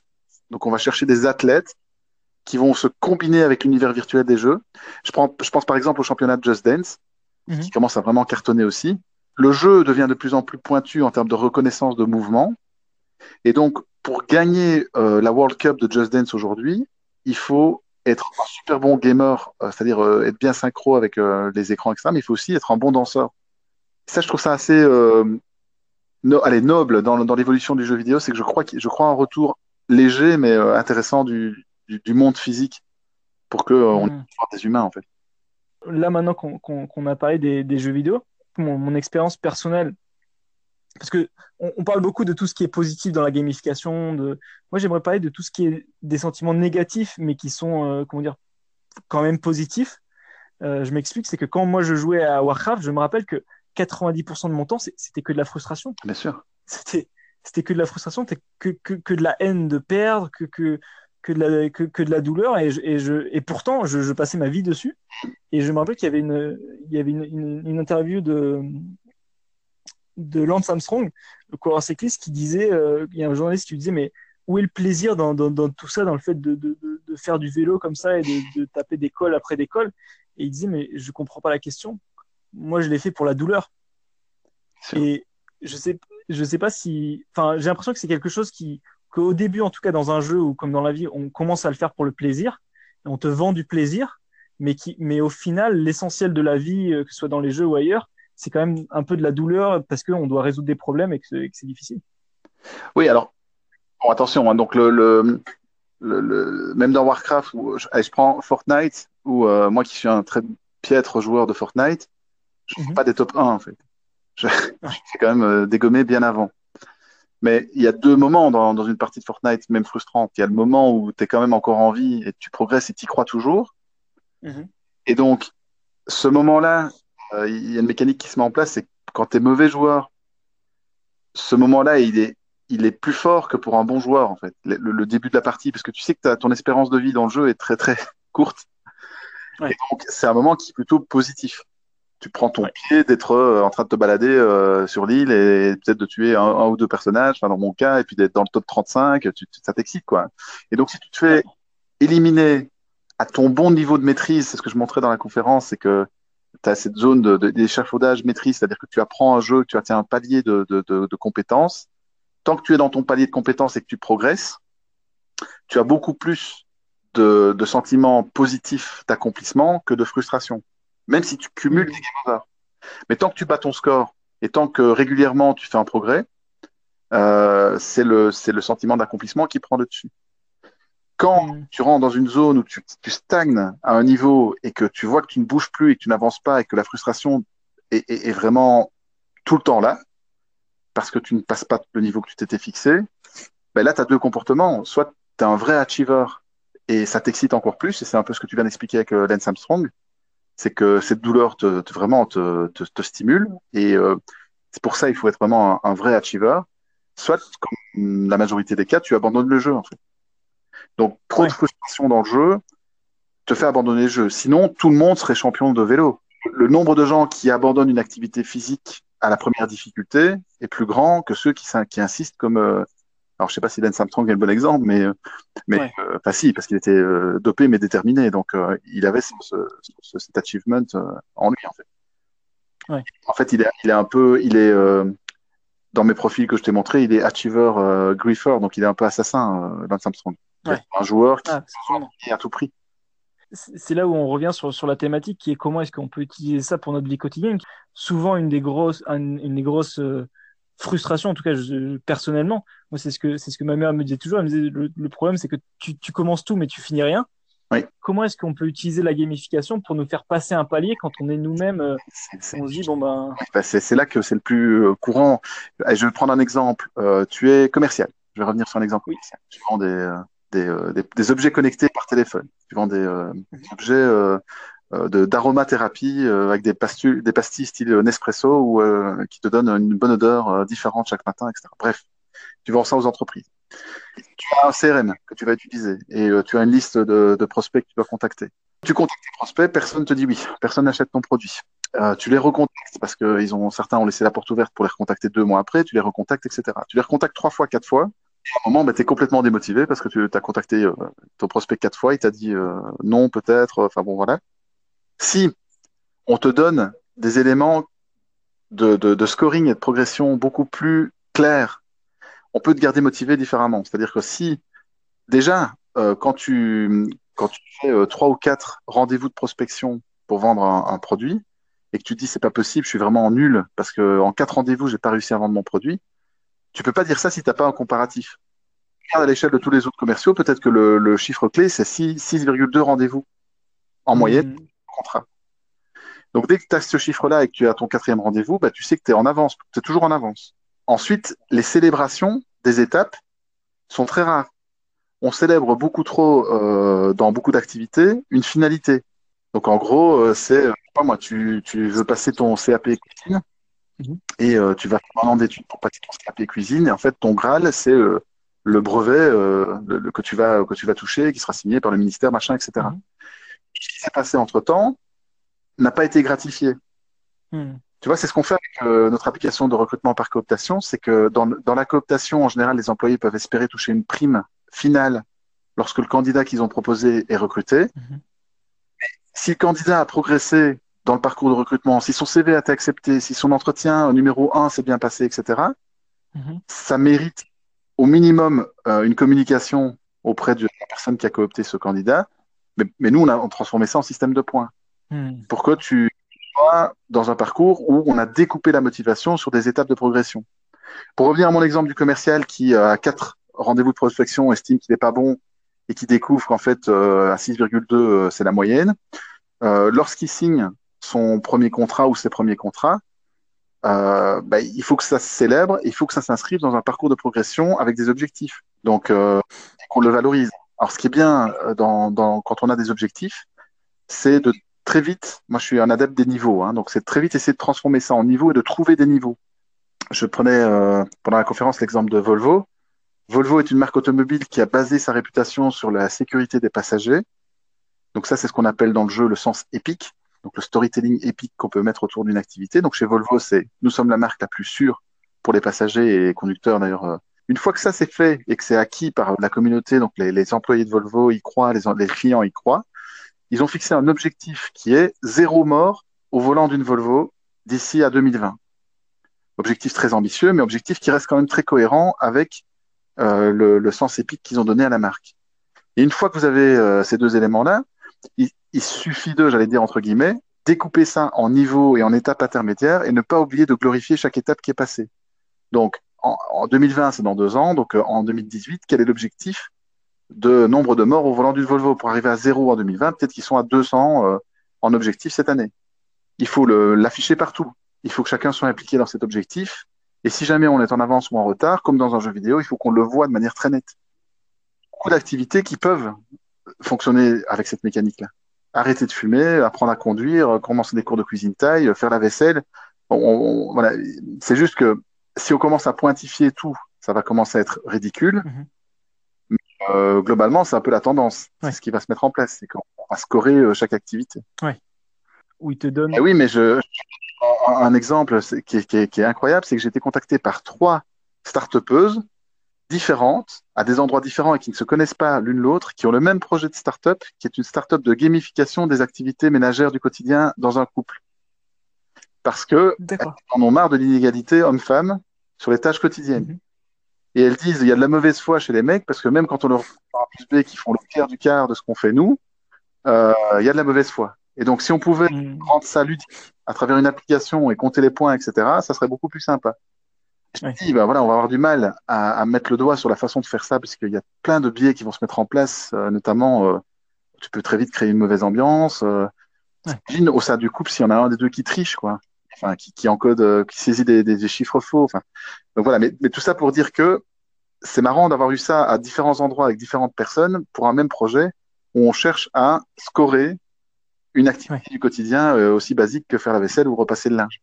Donc on va chercher des athlètes qui vont se combiner avec l'univers virtuel des jeux. Je, prends, je pense par exemple au championnat de Just Dance, Mhm. qui commence à vraiment cartonner aussi. Le jeu devient de plus en plus pointu en termes de reconnaissance de mouvement. Et donc, pour gagner euh, la World Cup de Just Dance aujourd'hui, il faut être un super bon gamer, euh, c'est-à-dire euh, être bien synchro avec euh, les écrans, etc. Mais il faut aussi être un bon danseur. Ça, je trouve ça assez no- allez, noble dans, dans l'évolution du jeu vidéo. C'est que je crois, qu'il- je crois un retour léger mais intéressant du, du, du monde physique pour que euh, on Mhm. ait des humains en fait. là maintenant qu'on qu'on- qu'on a parlé des, des jeux vidéo, mon, mon expérience personnelle, parce que on, on parle beaucoup de tout ce qui est positif dans la gamification. De... Moi, j'aimerais parler de tout ce qui est des sentiments négatifs, mais qui sont, euh, comment dire, quand même positifs. Euh, je m'explique, c'est que quand moi je jouais à Warcraft, je me rappelle que 90% de mon temps, c'était que de la frustration. Bien sûr. C'était c'était que de la frustration, c'était que, que, que de la haine de perdre, que, que, que, de, la, que, que de la douleur. Et, je, et, je, et pourtant, je, je passais ma vie dessus. Et je me rappelle qu'il y avait une, il y avait une, une, une interview de, de Lance Armstrong, le coureur cycliste, qui disait, euh, il y a un journaliste qui disait, mais où est le plaisir dans, dans, dans tout ça, dans le fait de, de, de, de faire du vélo comme ça et de, de taper des cols après des cols? Et il disait, mais je comprends pas la question. Moi, je l'ai fait pour la douleur. Et je sais, je sais pas si, enfin, j'ai l'impression que c'est quelque chose qui, qu'au début, en tout cas dans un jeu ou comme dans la vie, on commence à le faire pour le plaisir, et on te vend du plaisir, mais qui, mais au final, l'essentiel de la vie, euh, que ce soit dans les jeux ou ailleurs, c'est quand même un peu de la douleur parce qu'on doit résoudre des problèmes et que c'est, difficile. Oui, alors bon, attention. hein, donc le, le, le, le- même dans Warcraft, où je, je prends Fortnite, où euh, moi qui suis un très piètre joueur de Fortnite, je ne fais Mhm. pas des top 1 en fait. Je, j'ai quand même euh, dégommé bien avant. Mais il y a deux moments dans, dans une partie de Fortnite, même frustrante. Il y a le moment où tu es quand même encore en vie et tu progresses et tu y crois toujours. Et donc, ce moment-là, euh, il y a une mécanique qui se met en place, c'est quand tu es mauvais joueur, ce moment-là, il est, il est plus fort que pour un bon joueur, en fait, le, le début de la partie, parce que tu sais que ton espérance de vie dans le jeu est très, très (laughs) courte. Ouais. Et donc, c'est un moment qui est plutôt positif. Tu prends ton Ouais. pied d'être euh, en train de te balader euh, sur l'île et peut-être de tuer un, un ou deux personnages, enfin, dans mon cas, et puis d'être dans le top 35, tu, tu- ça t'excite, quoi. Et donc, si tu te fais éliminer à ton bon niveau de maîtrise, c'est ce que je montrais dans la conférence, c'est que tu as cette zone d'échafaudage maîtrise, c'est-à-dire que tu apprends un jeu, tu atteins un palier de, compétences. Tant que tu es dans ton palier de compétences et que tu progresses, tu as beaucoup plus de, sentiments positifs d'accomplissement que de frustration, même si tu cumules des game over. Mais tant que tu bats ton score et tant que régulièrement tu fais un progrès, euh, c'est le, le sentiment d'accomplissement qui prend le dessus. Quand Mhm. tu rentres dans une zone où tu, tu stagnes à un niveau et que tu vois que tu ne bouges plus et que tu n'avances pas et que la frustration est, est- est vraiment tout le temps là, parce que tu ne passes pas le niveau que tu t'étais fixé, ben là, tu as deux comportements. Soit tu es un vrai achiever et ça t'excite encore plus, et c'est un peu ce que tu viens d'expliquer avec euh, Lance Armstrong, c'est que cette douleur te, te- vraiment te, te, te stimule, et euh, c'est pour ça il faut être vraiment un, un vrai achiever. Soit, comme la majorité des cas, tu abandonnes le jeu, en fait. Donc, trop Ouais. de frustration dans le jeu te fait abandonner le jeu. Sinon, tout le monde serait champion de vélo. Le nombre de gens qui abandonnent une activité physique à la première difficulté est plus grand que ceux qui, insistent comme... euh, alors, je sais pas si Lance Armstrong est le bon exemple, mais, euh, mais Ouais. euh, enfin, si, parce qu'il était euh, dopé mais déterminé. Donc, il avait ce, ce- ce- cet achievement en lui, en fait. Ouais. En fait, il est, il est un peu... Il est, dans mes profils que je t'ai montré, il est achiever euh, griefer, donc il est un peu assassin, euh, Lance Armstrong. Ouais. Un joueur qui Ah, est à tout prix. c'est là où on revient sur, sur la thématique qui est comment est-ce qu'on peut utiliser ça pour notre vie quotidienne. Souvent, une des grosses, un- une des grosses euh, frustrations, en tout cas je- personnellement, moi c'est ce que c'est ce que ma mère me disait toujours. Elle me disait le, le problème c'est que tu, tu commences tout mais tu finis rien. Oui. Comment est-ce qu'on peut utiliser la gamification pour nous faire passer un palier quand on est nous-mêmes, euh, C'est- c'est- on se dit bon ben c'est c'est là que c'est le plus euh, courant. Je vais prendre un exemple. Euh, tu es commercial. Je vais revenir sur un exemple Oui. Tu vends des, euh, des, des, des objets connectés par téléphone. Tu vends des, des objets de d'aromathérapie avec des pastilles, des pastilles style Nespresso ou qui te donnent une bonne odeur différente chaque matin, etc. Bref, tu vends ça aux entreprises. Tu as un CRM que tu vas utiliser et tu as une liste de, prospects que tu dois contacter. Tu contactes tes prospects, personne ne te dit oui, personne n'achète ton produit. Euh, tu les recontactes parce que certains ont laissé la porte ouverte pour les recontacter deux mois après, tu les recontactes, etc. Tu les recontactes trois fois, quatre fois. À un moment, bah, tu es complètement démotivé parce que tu as contacté euh, ton prospect quatre fois, il t'a dit euh, non, peut-être, enfin bon, voilà. Si on te donne des éléments de, scoring et de progression beaucoup plus clairs, on peut te garder motivé différemment. C'est-à-dire que si, déjà, quand, tu, quand tu fais trois ou quatre rendez-vous de prospection pour vendre un, un produit, et que tu te dis c'est pas possible, je suis vraiment nul parce que en quatre rendez-vous j'ai pas réussi à vendre mon produit, tu peux pas dire ça si tu n'as pas un comparatif. Regarde à l'échelle de tous les autres commerciaux, peut-être que le, chiffre clé c'est 6,2 rendez-vous en moyenne mmh. contrat. Donc dès que tu as ce chiffre-là et que tu as ton quatrième rendez-vous, bah, tu sais que tu es en avance, tu es toujours en avance. Ensuite, les célébrations des étapes sont très rares. On célèbre beaucoup trop euh, dans beaucoup d'activités une finalité. Donc en gros, euh, c'est moi, tu, veux passer ton CAP cuisine mhm. et euh, tu vas faire un an d'études pour passer ton CAP cuisine. Et en fait, ton Graal, c'est euh, le brevet euh, que, tu vas, que tu vas toucher, qui sera signé par le ministère, machin, etc. Mhm. Ce qui s'est passé entre temps n'a pas été gratifié. Mhm. Tu vois, c'est ce qu'on fait avec notre application de recrutement par cooptation, c'est que dans, dans, la cooptation, en général, les employés peuvent espérer toucher une prime finale lorsque le candidat qu'ils ont proposé est recruté. Si le candidat a progressé dans le parcours de recrutement, si son CV a été accepté, si son entretien numéro 1 s'est bien passé, etc., mhm. ça mérite au minimum euh, une communication auprès de la personne qui a coopté ce candidat. Mais, nous, on a transformé ça en système de points. Mhm. Pour que tu dans un parcours où on a découpé la motivation sur des étapes de progression. Pour revenir à mon exemple du commercial qui, euh, à quatre rendez-vous de prospection, estime qu'il n'est pas bon et qui découvre qu'en fait, euh, à 6,2, c'est la moyenne. Lorsqu'il signe son premier contrat ou ses premiers contrats, euh, bah, il faut que ça se célèbre, il faut que ça s'inscrive dans un parcours de progression avec des objectifs. Donc, euh, qu'on le valorise. Alors, ce qui est bien euh, quand on a des objectifs, c'est de très vite, moi je suis un adepte des niveaux, hein, donc c'est très vite essayer de transformer ça en niveaux et de trouver des niveaux. Je prenais euh, pendant la conférence l'exemple de Volvo. Volvo est une marque automobile qui a basé sa réputation sur la sécurité des passagers. Donc ça, c'est ce qu'on appelle dans le jeu le sens épique donc le storytelling épique qu'on peut mettre autour d'une activité. Donc chez Volvo, c'est nous sommes la marque la plus sûre pour les passagers et conducteurs d'ailleurs. Euh. Une fois que ça c'est fait et que c'est acquis par la communauté, donc les, employés de Volvo y croient, les, les clients y croient, ils ont fixé un objectif qui est zéro mort au volant d'une Volvo d'ici à 2020. Objectif très ambitieux, mais objectif qui reste quand même très cohérent avec euh, le, sens épique qu'ils ont donné à la marque. Et une fois que vous avez euh, ces deux éléments-là, il suffit de, j'allais dire entre guillemets, découper ça en niveaux et en étapes intermédiaires et ne pas oublier de glorifier chaque étape qui est passée. Donc, en, 2020, c'est dans deux ans. Donc, euh, en 2018, quel est l'objectif de nombre de morts au volant d'une Volvo pour arriver à zéro en 2020 Peut-être qu'ils sont à 200 euh, en objectif cette année. Il faut l'afficher partout. Il faut que chacun soit impliqué dans cet objectif. Et si jamais on est en avance ou en retard, comme dans un jeu vidéo, il faut qu'on le voit de manière très nette. Beaucoup d'activités qui peuvent fonctionner avec cette mécanique-là arrêter de fumer, apprendre à conduire, commencer des cours de cuisine taille, faire la vaisselle. voilà. C'est juste que si on commence à pointifier tout, ça va commencer à être ridicule. Mhm. Mais, euh, globalement, c'est un peu la tendance. C'est ce qui va se mettre en place. C'est qu'on va scorer euh, chaque activité. Ouais. Où il te donne. Eh oui, mais je, un exemple qui est, qui est incroyable, c'est que j'ai été contacté par trois start différentes, à des endroits différents et qui ne se connaissent pas l'une l'autre, qui ont le même projet de start-up, qui est une start-up de gamification des activités ménagères du quotidien dans un couple. Parce que en ont marre de l'inégalité homme-femme sur les tâches quotidiennes. Mhm. Et elles disent il y a de la mauvaise foi chez les mecs parce que même quand on leur parle plus B qui font le quart du quart de ce qu'on fait nous, euh, il y a de la mauvaise foi. Et donc si on pouvait mhm. rendre ça ludique à travers une application et compter les points, etc., ça serait beaucoup plus sympa je bah voilà, on va avoir du mal à, mettre le doigt sur la façon de faire ça, parce qu'il y a plein de biais qui vont se mettre en place, euh, notamment, euh, tu peux très vite créer une mauvaise ambiance. Euh, Imagine au sein du couple s'il y en a un des deux qui triche, quoi. Enfin, qui, qui encode, euh, qui saisit des, des, chiffres faux. Enfin, donc voilà, mais, mais tout ça pour dire que c'est marrant d'avoir eu ça à différents endroits avec différentes personnes pour un même projet où on cherche à scorer une activité du quotidien aussi basique que faire la vaisselle ou repasser le linge.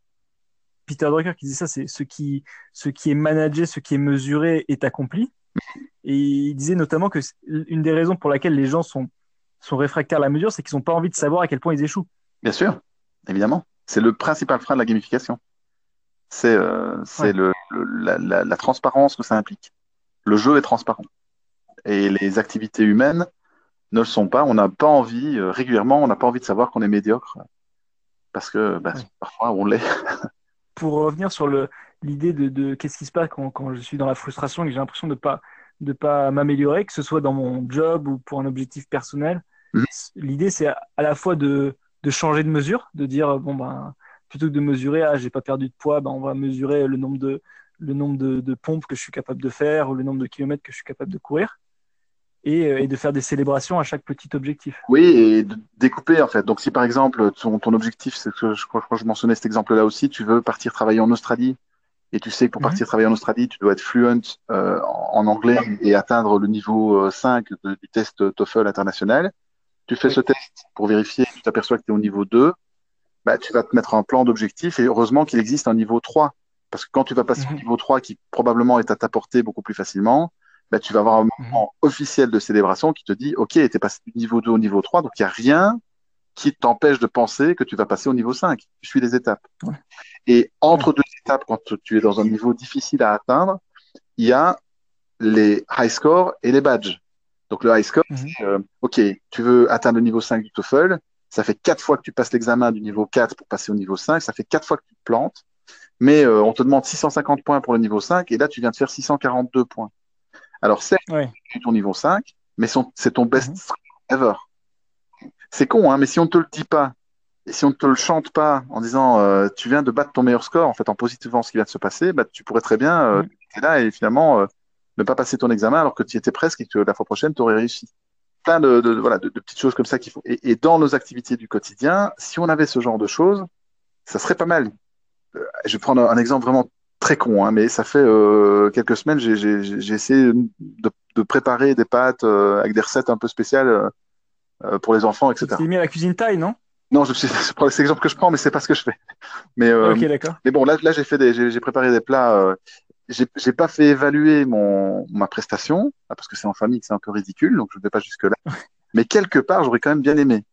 Peter Drucker qui dit ça, c'est ce qui, ce qui est managé, ce qui est mesuré est accompli. Et il disait notamment que une des raisons pour laquelle les gens sont, sont réfractaires à la mesure, c'est qu'ils n'ont pas envie de savoir à quel point ils échouent. Bien sûr, évidemment. C'est le principal frein de la gamification. C'est euh, le, la, transparence que ça implique. Le jeu est transparent. Et les activités humaines ne le sont pas. On n'a pas envie, euh, régulièrement, on n'a pas envie de savoir qu'on est médiocre. Parce que bah, parfois, on l'est. (laughs) Pour revenir sur l'idée de, de qu'est-ce qui se passe quand, quand, je suis dans la frustration et que j'ai l'impression de ne pas, de pas m'améliorer, que ce soit dans mon job ou pour un objectif personnel, mmh. l'idée, c'est à la fois de, de changer de mesure, de dire, bon, ben, plutôt que de mesurer, ah, j'ai pas perdu de poids, ben, on va mesurer le nombre de, le nombre de, pompes que je suis capable de faire ou le nombre de kilomètres que je suis capable de courir. Et, euh, et, de faire des célébrations à chaque petit objectif. Oui, et de découper en fait. Donc si par exemple ton, ton objectif, c'est que je crois, que je mentionnais cet exemple-là aussi, tu veux partir travailler en Australie et tu sais que pour mhm. partir travailler en Australie, tu dois être fluent euh, en anglais et atteindre le niveau 5 euh, du test TOEFL international. Tu fais ce test pour vérifier, tu t'aperçois que tu es au niveau 2, bah, tu vas te mettre un plan d'objectif et heureusement qu'il existe un niveau 3 parce que quand tu vas passer au mhm. niveau 3, qui probablement est à ta portée beaucoup plus facilement, bah, tu vas avoir un mhm. moment officiel de célébration qui te dit, OK, tu es passé du niveau 2 au niveau 3, donc il n'y a rien qui t'empêche de penser que tu vas passer au niveau 5. Tu suis les étapes. Et entre deux étapes, quand tu es dans un niveau difficile à atteindre, il y a les high scores et les badges. Donc le high score, mhm. c'est euh, OK, tu veux atteindre le niveau 5 du TOEFL, ça fait quatre fois que tu passes l'examen du niveau 4 pour passer au niveau 5, ça fait quatre fois que tu te plantes mais euh, on te demande 650 points pour le niveau 5 et là tu viens de faire 642 points. Alors c'est ton niveau 5, mais c'est ton best mhm. ever. C'est con, hein, mais si on ne te le dit pas, et si on ne te le chante pas en disant euh, tu viens de battre ton meilleur score, en fait en positivant ce qui vient de se passer, bah, tu pourrais très bien euh, mhm. là et finalement ne pas passer ton examen alors que tu étais presque et que la fois prochaine tu aurais réussi. Plein de, voilà, de, petites choses comme ça qu'il faut. et dans nos activités du quotidien, si on avait ce genre de choses, ça serait pas mal. Euh, je vais prendre un exemple vraiment très con, hein, mais ça fait euh, quelques semaines, j'ai essayé de, préparer des pâtes euh, avec des recettes un peu spéciales pour les enfants, etc. Tu mis à la cuisine taille, non? Non, c'est l'exemple que je prends, mais c'est pas ce que je fais. (laughs) Mais. Mais bon, là, là j'ai fait des, j'ai préparé des plats. J'ai pas fait évaluer mon ma prestation parce que c'est en famille, c'est un peu ridicule, donc je ne vais pas jusque là. mais quelque part, j'aurais quand même bien aimé.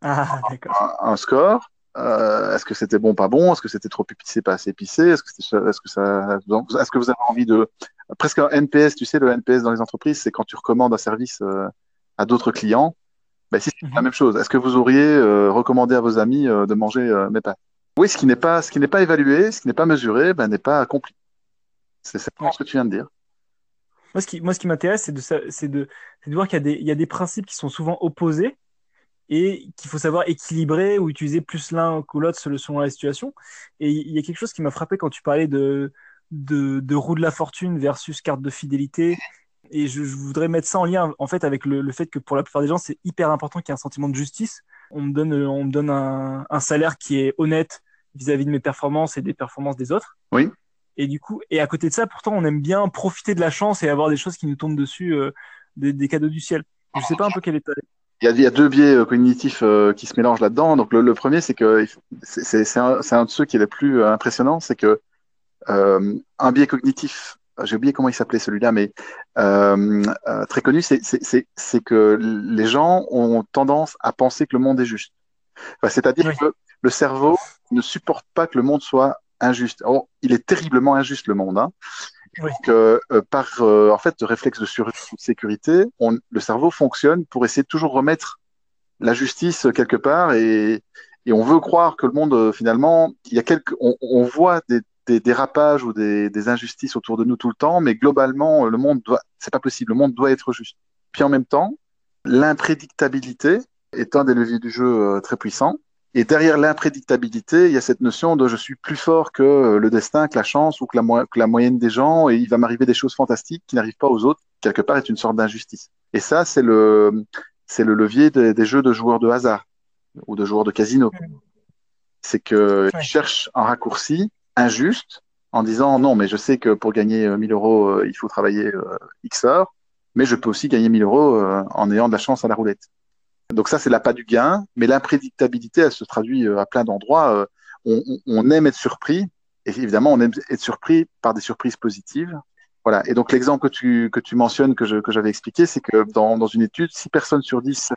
Ah, un, un, score euh, est-ce que c'était bon, pas bon Est-ce que c'était trop épicé, pas assez épicé Est-ce que, est-ce que ça, est-ce que vous avez envie de presque un NPS Tu sais, le NPS dans les entreprises, c'est quand tu recommandes un service euh, à d'autres clients. Ben, si c'est la mhm. même chose. Est-ce que vous auriez euh, recommandé à vos amis de manger mes pâtes? Oui, ce qui n'est pas, ce qui n'est pas évalué, ce qui n'est pas mesuré, ben, n'est pas accompli. C'est ce que tu viens de dire. Moi, ce qui, moi, ce qui m'intéresse, c'est de, c'est de, de voir qu'il y a des, il y a des principes qui sont souvent opposés et qu'il faut savoir équilibrer ou utiliser plus l'un que l'autre selon la situation. Et il y a quelque chose qui m'a frappé quand tu parlais de, de, de, roue de la fortune versus carte de fidélité. Et je, voudrais mettre ça en lien en fait avec le, fait que pour la plupart des gens, c'est hyper important qu'il y ait un sentiment de justice. On me donne, on me donne un, un salaire qui est honnête vis-à-vis de mes performances et des performances des autres. Oui. Et du coup, et à côté de ça, pourtant, on aime bien profiter de la chance et avoir des choses qui nous tombent dessus, euh, des, des, cadeaux du ciel. Je sais pas un peu quel est ta, il y, a, deux biais euh, cognitifs euh, qui se mélangent là-dedans. Donc le, premier, c'est que c'est un, un, de ceux qui est le plus impressionnant, c'est que un biais cognitif, j'ai oublié comment il s'appelait celui-là, mais très connu, c'est que les gens ont tendance à penser que le monde est juste. C'est-à-dire que le cerveau ne supporte pas que le monde soit injuste. Or, il est terriblement injuste le monde. Hein. Donc, euh, euh, par euh, en fait réflexe de sécurité, on, le cerveau fonctionne pour essayer de toujours remettre la justice quelque part et, et on veut croire que le monde finalement, il y a quelques, on, on voit des, des dérapages ou des, des, injustices autour de nous tout le temps, mais globalement le monde doit, c'est pas possible, le monde doit être juste. Puis en même temps, l'imprédictabilité est un des leviers du jeu très puissant. Et derrière l'imprédictabilité, il y a cette notion de je suis plus fort que le destin, que la chance ou que la, que la moyenne des gens, et il va m'arriver des choses fantastiques qui n'arrivent pas aux autres. Quelque part, est une sorte d'injustice. Et ça, c'est le, c'est le levier des, jeux de joueurs de hasard ou de joueurs de casino. C'est que cherchent un raccourci injuste en disant non, mais je sais que pour gagner 1000 euros, euh, il faut travailler euh, X heures, mais je peux aussi gagner 1000 euros euh, en ayant de la chance à la roulette. Donc ça, c'est l'appât du gain, mais l'imprédictabilité, elle se traduit à plein d'endroits. On, on, aime être surpris, et évidemment, on aime être surpris par des surprises positives. Voilà. Et donc l'exemple que tu, que tu mentionnes, que, je, que j'avais expliqué, c'est que dans, dans une étude, 6 personnes sur 10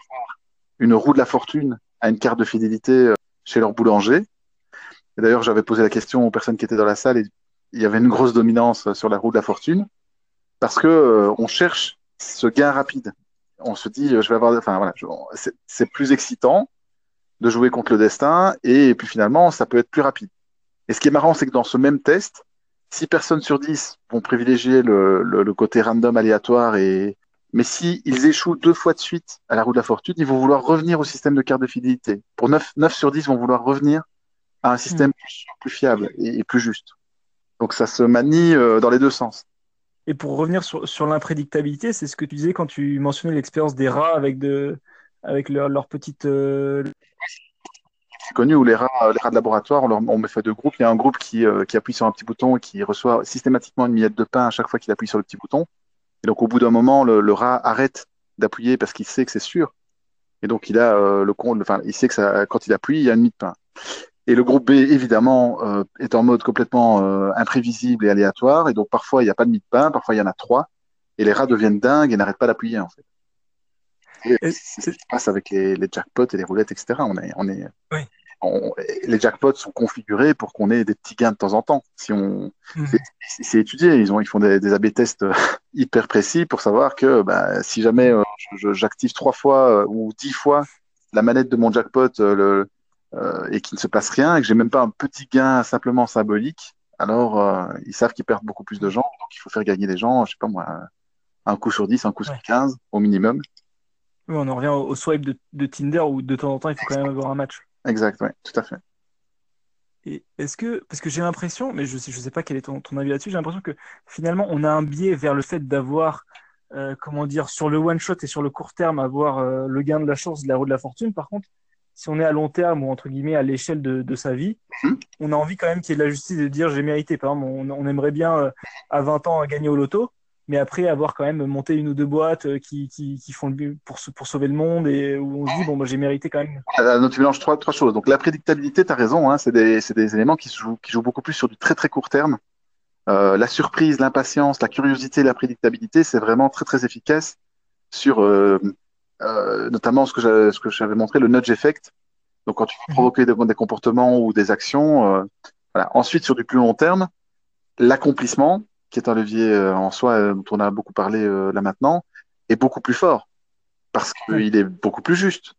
une roue de la fortune à une carte de fidélité chez leur boulanger. Et d'ailleurs, j'avais posé la question aux personnes qui étaient dans la salle et il y avait une grosse dominance sur la roue de la fortune parce que euh, on cherche ce gain rapide. On se dit, je vais avoir, enfin voilà, c'est plus excitant de jouer contre le destin et puis finalement, ça peut être plus rapide. Et ce qui est marrant, c'est que dans ce même test, 6 personnes sur 10 vont privilégier le, le, côté random aléatoire et mais si ils échouent deux fois de suite à la roue de la fortune, ils vont vouloir revenir au système de carte de fidélité. Pour 9, 9 sur 10 vont vouloir revenir à un système hmm. plus, fiable et, plus juste. Donc ça se manie euh, dans les deux sens. Et pour revenir sur, sur l'imprédictabilité, c'est ce que tu disais quand tu mentionnais l'expérience des rats avec, de, avec leur, petite. Euh, c'est connu où les rats, les rats de laboratoire, on, on met fait deux groupes. Il y a un groupe qui, euh, qui appuie sur un petit bouton et qui reçoit systématiquement une miette de pain à chaque fois qu'il appuie sur le petit bouton. Et donc, au bout d'un moment, le, rat arrête d'appuyer parce qu'il sait que c'est sûr. Et donc, il a euh, le compte, enfin, il sait que ça, quand il appuie, il y a une mie de pain. Et le groupe B, évidemment, euh, est en mode complètement euh, imprévisible et aléatoire. Et donc, parfois, il n'y a pas de mie de pain, parfois, il y en a trois. Et les rats deviennent dingues et n'arrêtent pas d'appuyer, en fait. C'est ce qui se passe avec les, les, jackpots et les roulettes, etc. On est, on est, oui les jackpots sont configurés pour qu'on ait des petits gains de temps en temps. Si on, mhm. c'est étudié, ils ont, ils font des, des AB tests euh, (laughs) hyper précis pour savoir que bah, si jamais euh, j'active trois fois euh, ou dix fois la manette de mon jackpot le, et qu'il ne se passe rien et que j'ai même pas un petit gain simplement symbolique, alors ils savent qu'ils perdent beaucoup plus de gens. Donc il faut faire gagner les gens, je sais pas moi, un coup sur 10, un coup sur 15 au minimum. Oui, on en revient au, swipe de, de Tinder où de temps en temps il faut quand même avoir un match. Exact, oui, tout à fait. Et est-ce que, parce que j'ai l'impression, mais je ne sais, je sais pas quel est ton, ton avis là-dessus, j'ai l'impression que finalement on a un biais vers le fait d'avoir, euh, comment dire, sur le one shot et sur le court terme, avoir euh, le gain de la chance de la roue de la fortune. Par contre, si on est à long terme ou entre guillemets à l'échelle de, de, sa vie, mhm. on a envie quand même qu'il y ait de la justice de dire j'ai mérité. Par exemple, on, on aimerait bien euh, à 20 ans gagner au loto mais après avoir quand même monté une ou deux boîtes euh, qui, qui, qui font le pour, pour sauver le monde et où on se dit bon bah, j'ai mérité quand même. Ah, donc tu mélanges trois, trois choses. Donc la prédictabilité, tu as raison, hein, c'est des, des, éléments qui jouent, qui jouent beaucoup plus sur du très très court terme. Euh, la surprise, l'impatience, la curiosité, la prédictabilité, c'est vraiment très très efficace sur euh, euh, notamment ce que ce que j'avais montré, le nudge effect. Donc quand tu veux mhm. provoquer des, des comportements ou des actions. Euh, voilà. Ensuite sur du plus long terme, l'accomplissement, qui est un levier euh, en soi euh, dont on a beaucoup parlé euh, là maintenant, est beaucoup plus fort parce qu'il est beaucoup plus juste.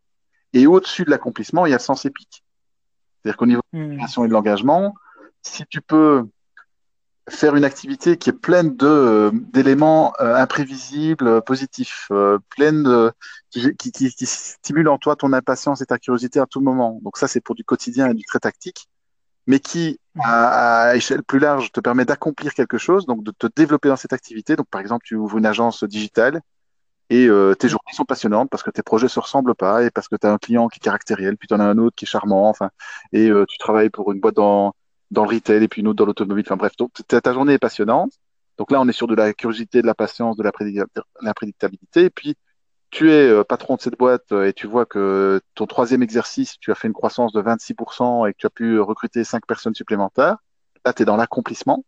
Et au-dessus de l'accomplissement, il y a le sens épique. C'est-à-dire qu'au niveau de l'action hmm. et de l'engagement, si tu peux faire une activité qui est pleine de d'éléments imprévisibles, positifs, euh, pleine de qui, qui, qui, stimule en toi ton impatience et ta curiosité à tout moment. Donc ça, c'est pour du quotidien et du très tactique mais qui, à, échelle plus large, te permet d'accomplir quelque chose, donc de te développer dans cette activité. Donc, par exemple, tu ouvres une agence digitale et euh, tes journées sont passionnantes parce que tes projets se ressemblent pas et parce que tu as un client qui est caractériel, puis tu en as un autre qui est charmant, enfin, et euh, tu travailles pour une boîte dans, dans le retail et puis une autre dans l'automobile. Enfin bref, donc ta journée est passionnante. Donc là, on est sur de la curiosité, de la patience, de la, prédictabilité. Et puis, tu es euh, patron de cette boîte euh, et tu vois que ton troisième exercice, tu as fait une croissance de 26% et que tu as pu recruter cinq personnes supplémentaires, là, tu es dans l'accomplissement.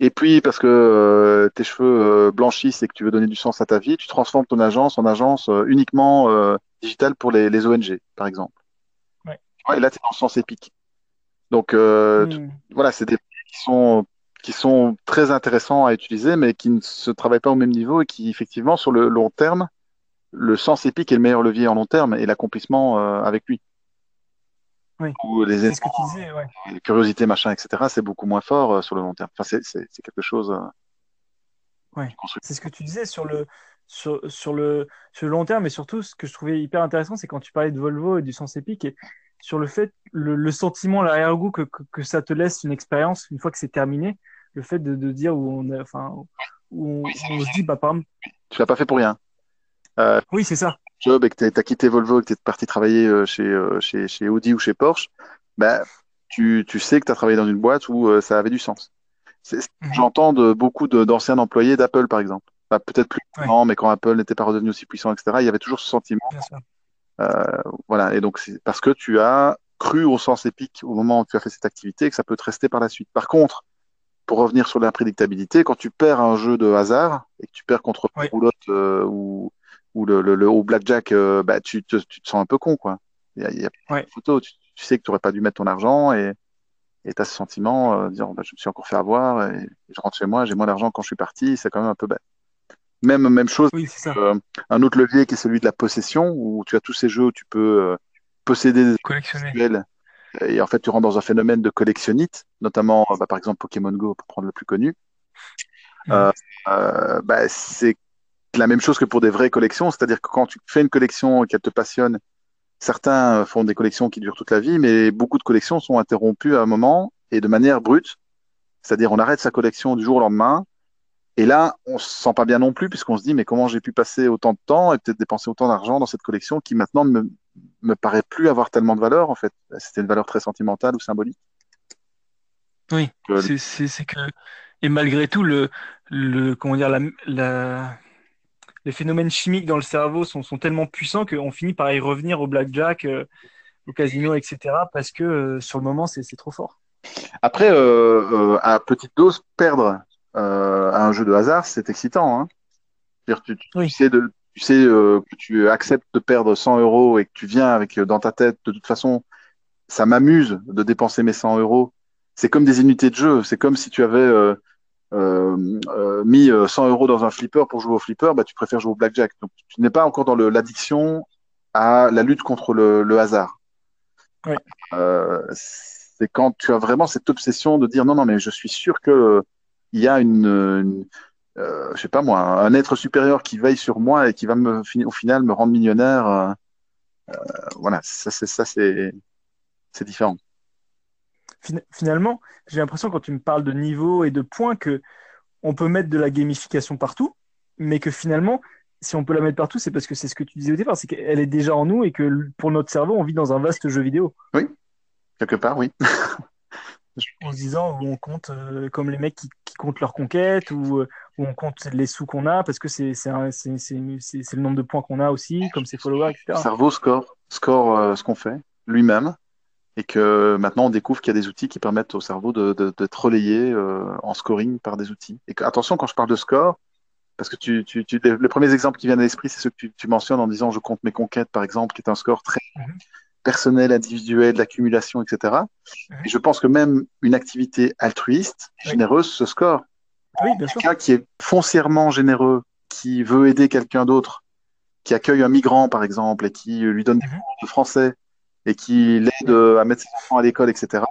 Et puis, parce que euh, tes cheveux blanchissent et que tu veux donner du sens à ta vie, tu transformes ton agence en agence uniquement digitale pour les, ONG, par exemple. Ouais. et là, tu es dans le sens épique. Donc, hmm. voilà, c'est des qui sont qui sont très intéressants à utiliser, mais qui ne se travaillent pas au même niveau et qui, effectivement, sur le long terme, le sens épique est le meilleur levier en long terme et l'accomplissement euh, avec lui. Oui. Ou les ce que tu disais, ouais. curiosité, machin, etc., c'est beaucoup moins fort euh, sur le long terme. Enfin, c'est quelque chose. Euh, ouais. C'est ce que tu disais sur le, sur, sur, le, sur le long terme, et surtout, ce que je trouvais hyper intéressant, c'est quand tu parlais de Volvo et du sens épique, et sur le fait, le, le sentiment, l'arrière-goût que, que, que, ça te laisse une expérience une fois que c'est terminé, le fait de, de, dire où on, enfin, où on, se dit, bah, par exemple. Tu l'as pas fait pour rien. Euh, oui, c'est ça. Job et que tu as, quitté Volvo et que tu es parti travailler euh, chez, euh, chez, chez, Audi ou chez Porsche, bah, tu, tu sais que tu as travaillé dans une boîte où ça avait du sens. Mhm. J'entends de, beaucoup d'anciens employés d'Apple, par exemple. bah, peut-être plus grand, mais quand Apple n'était pas redevenu aussi puissant, etc., il y avait toujours ce sentiment. Euh, voilà, et donc c'est parce que tu as cru au sens épique au moment où tu as fait cette activité que ça peut te rester par la suite. Par contre, pour revenir sur l'imprédictabilité, quand tu perds un jeu de hasard et que tu perds contre oui. roulotte euh, ou, ou le, le, le, au blackjack, euh, bah, tu, te, tu te sens un peu con. Quoi. Il y a, y a photo, tu, tu, sais que tu n'aurais pas dû mettre ton argent et tu as ce sentiment euh, de dire bah, je me suis encore fait avoir et, je rentre chez moi, j'ai moins d'argent quand je suis parti, c'est quand même un peu bête. Même, même chose, oui, euh, un autre levier qui est celui de la possession, où tu as tous ces jeux où tu peux euh, posséder des collectionnels et en fait, tu rentres dans un phénomène de collectionnite, notamment bah, par exemple Pokémon Go, pour prendre le plus connu. Mmh. Euh, euh, bah, c'est la même chose que pour des vraies collections, c'est-à-dire que quand tu fais une collection et qu'elle te passionne, certains font des collections qui durent toute la vie, mais beaucoup de collections sont interrompues à un moment et de manière brute. C'est-à-dire, on arrête sa collection du jour au lendemain. Et là, on se sent pas bien non plus, puisqu'on se dit, mais comment j'ai pu passer autant de temps et peut-être dépenser autant d'argent dans cette collection qui maintenant ne me, me paraît plus avoir tellement de valeur, en fait. C'était une valeur très sentimentale ou symbolique. Oui, euh, c'est que. Et malgré tout, le, le, comment dire, la, la, les phénomènes chimiques dans le cerveau sont, sont tellement puissants qu'on finit par y revenir au blackjack, euh, au casino, etc. Parce que euh, sur le moment, c'est trop fort. Après, euh, à petite dose, perdre à un jeu de hasard, c'est excitant. Hein tu, tu, oui. tu, sais, de, tu sais que tu acceptes de perdre 100 euros et que tu viens avec dans ta tête, de toute façon, ça m'amuse de dépenser mes 100 euros. C'est comme des unités de jeu. C'est comme si tu avais euh, euh, mis 100 euros dans un flipper pour jouer au flipper, bah, tu préfères jouer au blackjack. Donc tu n'es pas encore dans l'addiction à la lutte contre le, le hasard. Oui. Euh, c'est quand tu as vraiment cette obsession de dire non, non, mais je suis sûr que il y a une, une euh, je sais pas moi, un être supérieur qui veille sur moi et qui va me, au final me rendre millionnaire. Euh, voilà, ça c'est ça c'est c'est différent finalement, j'ai l'impression quand tu me parles de niveau et de points que on peut mettre de la gamification partout, mais que finalement, si on peut la mettre partout, c'est parce que c'est ce que tu disais au départ, c'est qu'elle est déjà en nous et que pour notre cerveau, on vit dans un vaste jeu vidéo. Oui, quelque part, oui. (laughs) en se disant on compte euh, comme les mecs qui, comptent leurs conquêtes ou euh, où on compte les sous qu'on a parce que c'est le nombre de points qu'on a aussi, comme ses followers, etc. Le cerveau score, score euh, ce qu'on fait lui-même et que maintenant on découvre qu'il y a des outils qui permettent au cerveau d'être de, de, relayé euh, en scoring par des outils. Et que, attention, quand je parle de score, parce que tu, tu, tu les premiers exemples qui viennent à l'esprit, c'est ceux que tu, tu, mentionnes en disant je compte mes conquêtes, par exemple, qui est un score très mm -hmm. Personnel, individuel, l'accumulation, etc. Et je pense que même une activité altruiste, oui. généreuse, ce score. Oui, bien sûr. Quelqu'un qui est foncièrement généreux, qui veut aider quelqu'un d'autre, qui accueille un migrant, par exemple, et qui lui donne des cours de français, et qui l'aide à mettre ses enfants à l'école, etc.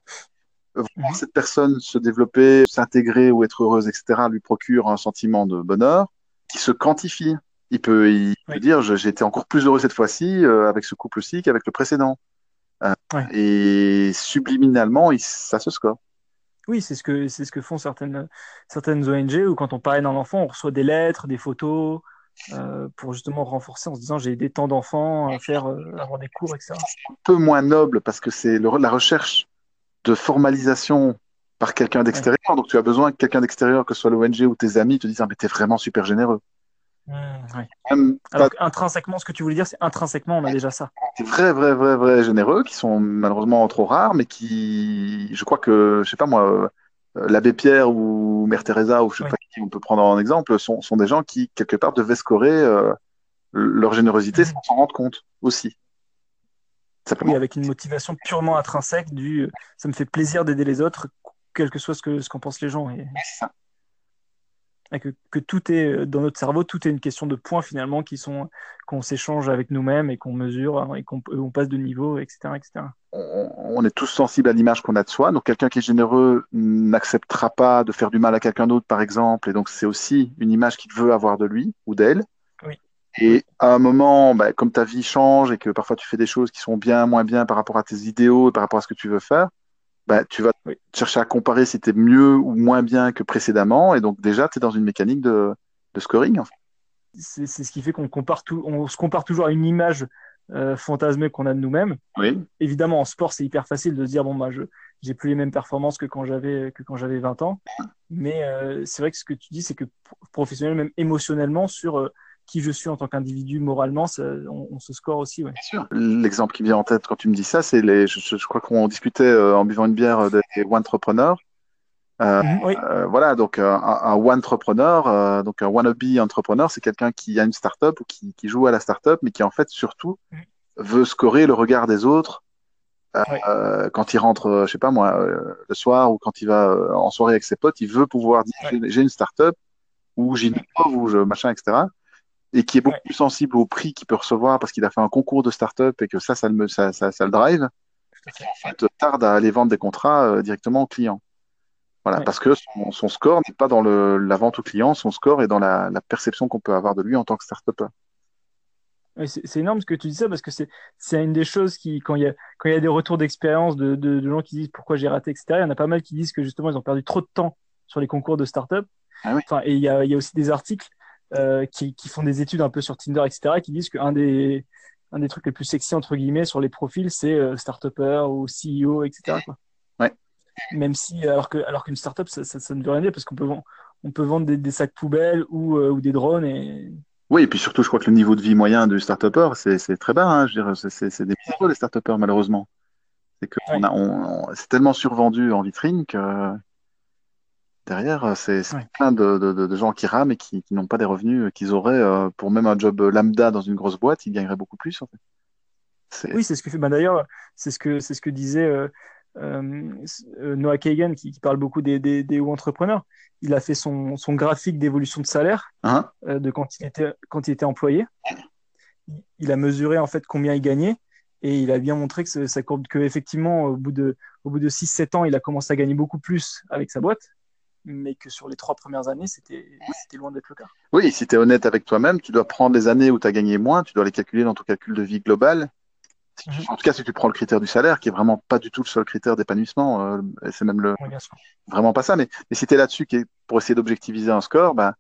Voir mmh. cette personne se développer, s'intégrer ou être heureuse, etc., lui procure un sentiment de bonheur qui se quantifie. Il peut, il oui. peut dire j'ai été encore plus heureux cette fois-ci euh, avec ce couple-ci qu'avec le précédent. Euh, oui. Et subliminalement, il, ça se score. Oui, c'est ce que c'est ce que font certaines certaines ONG où quand on parraine un enfant, on reçoit des lettres, des photos, euh, pour justement renforcer en se disant j'ai aidé tant d'enfants à faire euh, avoir des cours, etc. Un peu moins noble parce que c'est la recherche de formalisation par quelqu'un d'extérieur. Ouais. Donc tu as besoin que quelqu'un d'extérieur, que ce soit l'ONG ou tes amis, te disent ah, mais t'es vraiment super généreux. Ouais. Même, Alors intrinsèquement, ce que tu voulais dire, c'est intrinsèquement, on a déjà ça. Des vrais, vrais, vrais, vrais généreux qui sont malheureusement trop rares, mais qui, je crois que, je sais pas moi, euh, l'abbé Pierre ou Mère Teresa, ou je sais oui. pas qui on peut prendre en exemple, sont, sont des gens qui, quelque part, devaient scorer euh, leur générosité mmh. sans s'en rendre compte aussi. Oui, avec une motivation purement intrinsèque du euh, ça me fait plaisir d'aider les autres, quel que soit ce qu'en ce qu pensent les gens. Et... ça. Et que, que, tout est dans notre cerveau, tout est une question de points finalement qui sont qu'on s'échange avec nous-mêmes et qu'on mesure hein, et qu'on on passe de niveau, etc. etc on, est tous sensibles à l'image qu'on a de soi. Donc quelqu'un qui est généreux n'acceptera pas de faire du mal à quelqu'un d'autre, par exemple. Et donc c'est aussi une image qu'il veut avoir de lui ou d'elle. Oui. Et à un moment, bah, comme ta vie change et que parfois tu fais des choses qui sont bien, moins bien par rapport à tes idéaux et par rapport à ce que tu veux faire, bah, tu vas oui. chercher à comparer si tu es mieux ou moins bien que précédemment. Et donc déjà, tu es dans une mécanique de, de scoring. En fait. C'est ce qui fait qu'on compare tout, on se compare toujours à une image euh, fantasmée qu'on a de nous-mêmes. Oui. Évidemment, en sport, c'est hyper facile de se dire bon bah je j'ai plus les mêmes performances que quand j'avais que quand j'avais 20 ans. Mais euh, c'est vrai que ce que tu dis, c'est que professionnellement, même émotionnellement, sur euh, qui je suis en tant qu'individu moralement, ça, on, on, se score aussi. Ouais. Bien sûr. L'exemple qui vient en tête quand tu me dis ça, c'est les. Je, je crois qu'on discutait euh, en buvant une bière des entrepreneurs. Euh, Mhm, oui. euh, voilà, donc euh, un, un entrepreneur, euh, donc un wannabe entrepreneur, c'est quelqu'un qui a une startup ou qui, qui joue à la startup, mais qui en fait surtout Mhm. veut scorer le regard des autres euh, euh, quand il rentre, euh, je sais pas moi, euh, le soir ou quand il va euh, en soirée avec ses potes, il veut pouvoir dire j'ai une startup ou j'ai une offre ou je machin, etc. Et qui est beaucoup Ouais. plus sensible au prix qu'il peut recevoir parce qu'il a fait un concours de startup et que ça, ça le, ça, ça, ça le drive, fait. en fait, tarde à aller vendre des contrats euh, directement aux clients. Voilà, Ouais. parce que son, son score n'est pas dans le, la vente au client, son score est dans la, la perception qu'on peut avoir de lui en tant que startupper. Ouais, C'est énorme ce que tu dis ça parce que c'est c'est une des choses qui, quand il y a, quand il y a des retours d'expérience de, de, de gens qui disent pourquoi j'ai raté, etc., il y en a pas mal qui disent que justement ils ont perdu trop de temps sur les concours de start-up. Ah oui. Enfin, et il y a, il y a aussi des articles euh, qui, qui font des études un peu sur Tinder, etc., qui disent qu'un des, un des trucs les plus sexy, entre guillemets, sur les profils, c'est euh, start-upper ou CEO, etc. Quoi. Ouais. Même si, alors que, alors qu'une start-up, ça, ça, ça ne veut rien dire parce qu'on peut, vendre- on peut vendre des, des sacs poubelles ou, euh, ou des drones et Oui, et puis surtout, je crois que le niveau de vie moyen du startupper, c'est très bas. Hein, c'est- des miséreux, les startuppers, malheureusement. C'est Ouais. on on, tellement survendu en vitrine que derrière, c'est c'est Ouais. plein de, de, de- de gens qui rament et qui, qui n'ont pas des revenus qu'ils auraient euh, pour même un job lambda dans une grosse boîte, ils gagneraient beaucoup plus, en fait. C'est Oui, c'est ce que fait. Bah, d'ailleurs, c'est ce que c'est ce que disait euh, euh, euh, Noah Kagan, qui, qui parle beaucoup des, des, entrepreneurs. Il a fait son, son graphique d'évolution de salaire hein? euh, de quand il était quand il était employé. Il, a mesuré en fait combien il gagnait et il a bien montré que ça courbe que effectivement au bout de au bout de 6-7 ans, il a commencé à gagner beaucoup plus avec sa boîte, mais que sur les trois premières années, c'était loin d'être le cas. Oui, si tu es honnête avec toi-même, tu dois prendre les années où tu as gagné moins, tu dois les calculer dans ton calcul de vie global. Si tu- Mhm. En tout cas, si tu prends le critère du salaire, qui est vraiment pas du tout le seul critère d'épanouissement, euh, c'est même le, Oui, bien sûr. vraiment pas ça. Mais, mais si tu es là-dessus pour essayer d'objectiviser un score, bah,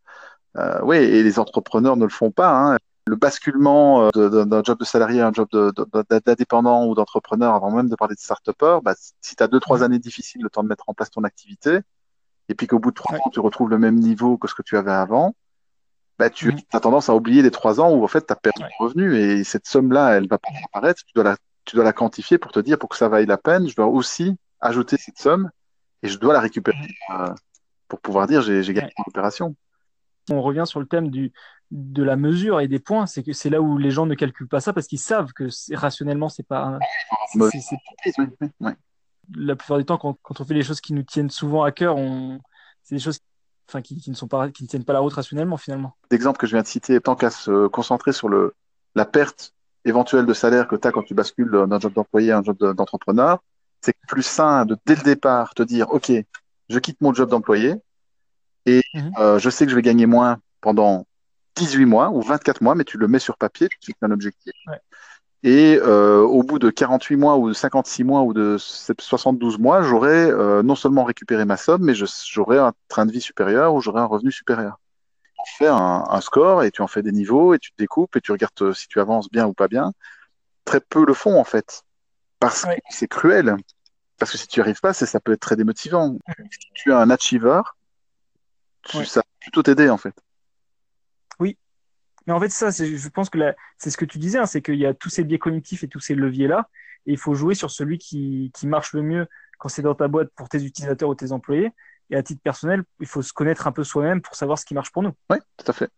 euh, oui, et les entrepreneurs ne le font pas. hein. Le basculement euh, d'un job de salarié à un job de- de- d'indépendant ou d'entrepreneur, avant même de parler de start-upper, bah, si tu as deux, trois Mhm. années difficiles, le temps de mettre en place ton activité, et puis qu'au bout de trois Ouais. ans, tu retrouves le même niveau que ce que tu avais avant, bah, tu Mhm. as tendance à oublier les trois ans où en fait tu as perdu Ouais. ton revenu et cette somme-là, elle va pas apparaître. Tu dois la, tu dois la quantifier pour te dire pour que ça vaille la peine, je dois aussi ajouter cette somme et je dois la récupérer euh, pour pouvoir dire j'ai gagné Ouais. mon opération. on revient sur le thème du, de la mesure et des points, c'est que c'est là où les gens ne calculent pas ça parce qu'ils savent que rationnellement, c'est pas. Oui, oui, oui. La plupart du temps, quand, quand on fait les choses qui nous tiennent souvent à cœur, on, c'est des choses enfin, qui, qui ne sont pas, qui ne tiennent pas la route rationnellement finalement. L'exemple que je viens de citer, tant qu'à se concentrer sur le, la perte éventuelle de salaire que tu as quand tu bascules d'un job d'employé à un job de- d'entrepreneur, c'est plus sain de dès le départ te dire ok, je quitte mon job d'employé et Mhm. euh, je sais que je vais gagner moins pendant 18 mois ou 24 mois, mais tu le mets sur papier, tu fixes un objectif. Ouais. Et euh, au bout de 48 mois ou de 56 mois ou de 72 mois, j'aurai euh, non seulement récupéré ma somme, mais je- j'aurai un train de vie supérieur ou j'aurai un revenu supérieur. Tu fais un, un score et tu en fais des niveaux et tu te découpes et tu regardes euh, si tu avances bien ou pas bien. Très peu le font en fait, parce que c'est cruel. Parce que si tu n'y arrives pas, ça peut être très démotivant. Si tu es un achiever, tu- ça va plutôt t'aider en fait. Mais en fait, ça, je pense que c'est ce que tu disais, hein, c'est qu'il y a tous ces biais cognitifs et tous ces leviers-là, et il faut jouer sur celui qui, qui marche le mieux quand c'est dans ta boîte pour tes utilisateurs ou tes employés. Et à titre personnel, il faut se connaître un peu soi-même pour savoir ce qui marche pour nous. Oui, tout à fait.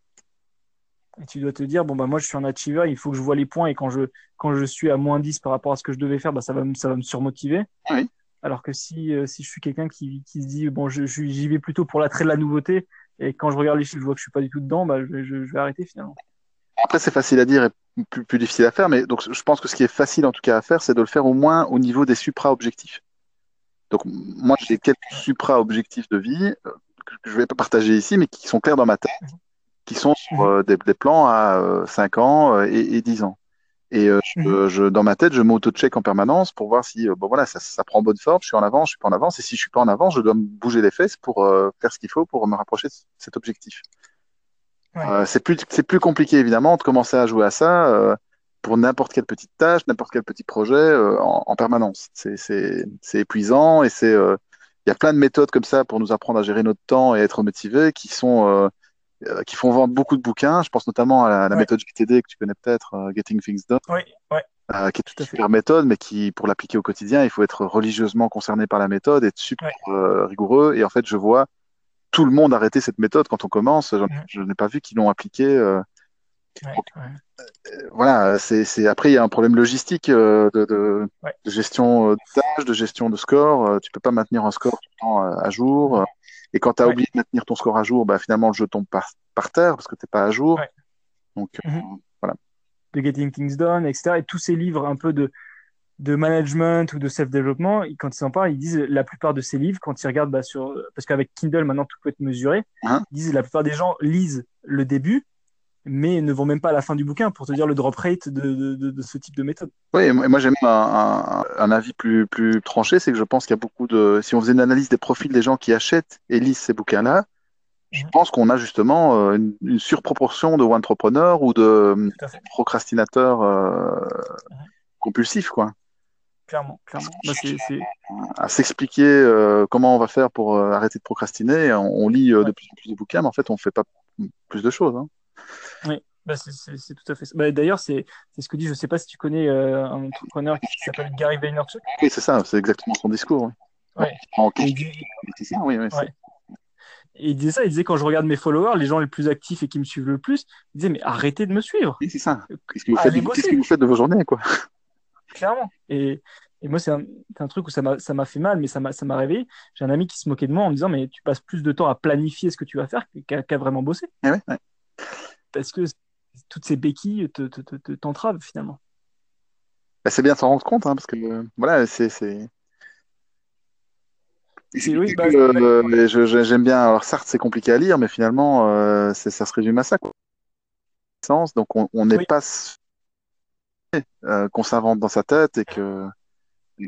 Et tu dois te dire, bon, bah, moi, je suis un achiever, il faut que je vois les points, et quand je, quand je suis à moins 10 par rapport à ce que je devais faire, bah, ça va me, ça va me surmotiver. Oui. Alors que si, euh, si je suis quelqu'un qui, qui se dit, bon, j'y vais plutôt pour l'attrait de la nouveauté, et quand je regarde les chiffres, je vois que je suis pas du tout dedans, bah, je, je- je vais arrêter finalement. Après, c'est facile à dire et plus, plus difficile à faire, mais donc je pense que ce qui est facile en tout cas à faire, c'est de le faire au moins au niveau des supra-objectifs. Donc moi, j'ai quelques supra-objectifs de vie euh, que je vais pas partager ici, mais qui sont clairs dans ma tête, qui sont sur euh, des, des plans à euh, 5 ans euh, et, et 10 ans. Et euh, je, Mhm. je- dans ma tête, je m'auto-check en permanence pour voir si euh, bon voilà, ça, ça prend bonne forme, je suis en avance, je suis pas en avance, et si je suis pas en avance, je dois me bouger les fesses pour euh, faire ce qu'il faut pour me rapprocher de cet objectif. Ouais. Euh, c'est plus c'est plus compliqué évidemment de commencer à jouer à ça euh, pour n'importe quelle petite tâche, n'importe quel petit projet euh, en, permanence. C'est épuisant et c'est il y a plein de méthodes comme ça pour nous apprendre à gérer notre temps et être motivé qui sont qui font vendre beaucoup de bouquins. Je pense notamment à la, méthode GTD que tu connais peut-être, Getting Things Done. Oui, ouais. Euh, qui est une super méthode, mais qui, pour l'appliquer au quotidien, il faut être religieusement concerné par la méthode, être super euh, rigoureux. Et en fait, je vois tout le monde arrêter cette méthode quand on commence. Je n'ai pas vu qu'ils l'ont appliquée. Euh, voilà, c'est après il y a un problème logistique de, de, gestion d'âge, de gestion de score. tu peux pas maintenir un score tout le temps à jour. Et quand tu as oublié de maintenir ton score à jour, bah, finalement le jeu tombe par, par terre parce que tu n'es pas à jour. Donc mhm. voilà de Getting Things Done, etc. Et tous ces livres un peu de, de management ou de self-développement, quand ils en parlent, ils disent la plupart de ces livres, quand ils regardent bah, sur. Parce qu'avec Kindle, maintenant, tout peut être mesuré, hein ils disent la plupart des gens lisent le début, mais ne vont même pas à la fin du bouquin pour te dire le drop rate de, de, de, ce type de méthode. Oui, moi j'ai un, un, un, avis plus, plus tranché, c'est que je pense qu'il y a beaucoup de. Si on faisait une analyse des profils des gens qui achètent et lisent ces bouquins-là, je pense qu'on a justement euh, une, surproportion de entrepreneurs ou de euh, procrastinateurs euh, compulsifs, quoi. Clairement, clairement. Bah, à s'expliquer comment on va faire pour arrêter de procrastiner. On, lit de plus en plus de bouquins, mais en fait, on ne fait pas plus de choses. Hein. Oui, bah, c'est tout à fait ça. Bah, D'ailleurs, c'est ce que dit, je ne sais pas si tu connais un entrepreneur qui s'appelle Gary Vaynerchuk. Oui, c'est ça, c'est exactement son discours. Oui. C'est ça, oui, oui et il disait ça, il disait quand je regarde mes followers, les gens les plus actifs et qui me suivent le plus, il disait mais arrêtez de me suivre. Oui, c'est ça. Qu'est-ce que, vous faites, que vous faites de vos journées quoi Clairement. Et, et moi, c'est un, un, truc où ça m'a fait mal, mais ça m'a réveillé. J'ai un ami qui se moquait de moi en me disant mais tu passes plus de temps à planifier ce que tu vas faire qu'à vraiment bosser. Eh ouais, ouais. Parce que toutes ces béquilles t'entravent te, te, finalement. Bah, c'est bien de s'en rendre compte, hein, parce que voilà, c'est oui, bah, euh, j'aime bien. Alors, Sartre, c'est compliqué à lire, mais finalement, euh, ça se résume à ça. Quoi. Donc, on n'est pas euh, qu'on s'invente dans sa tête et que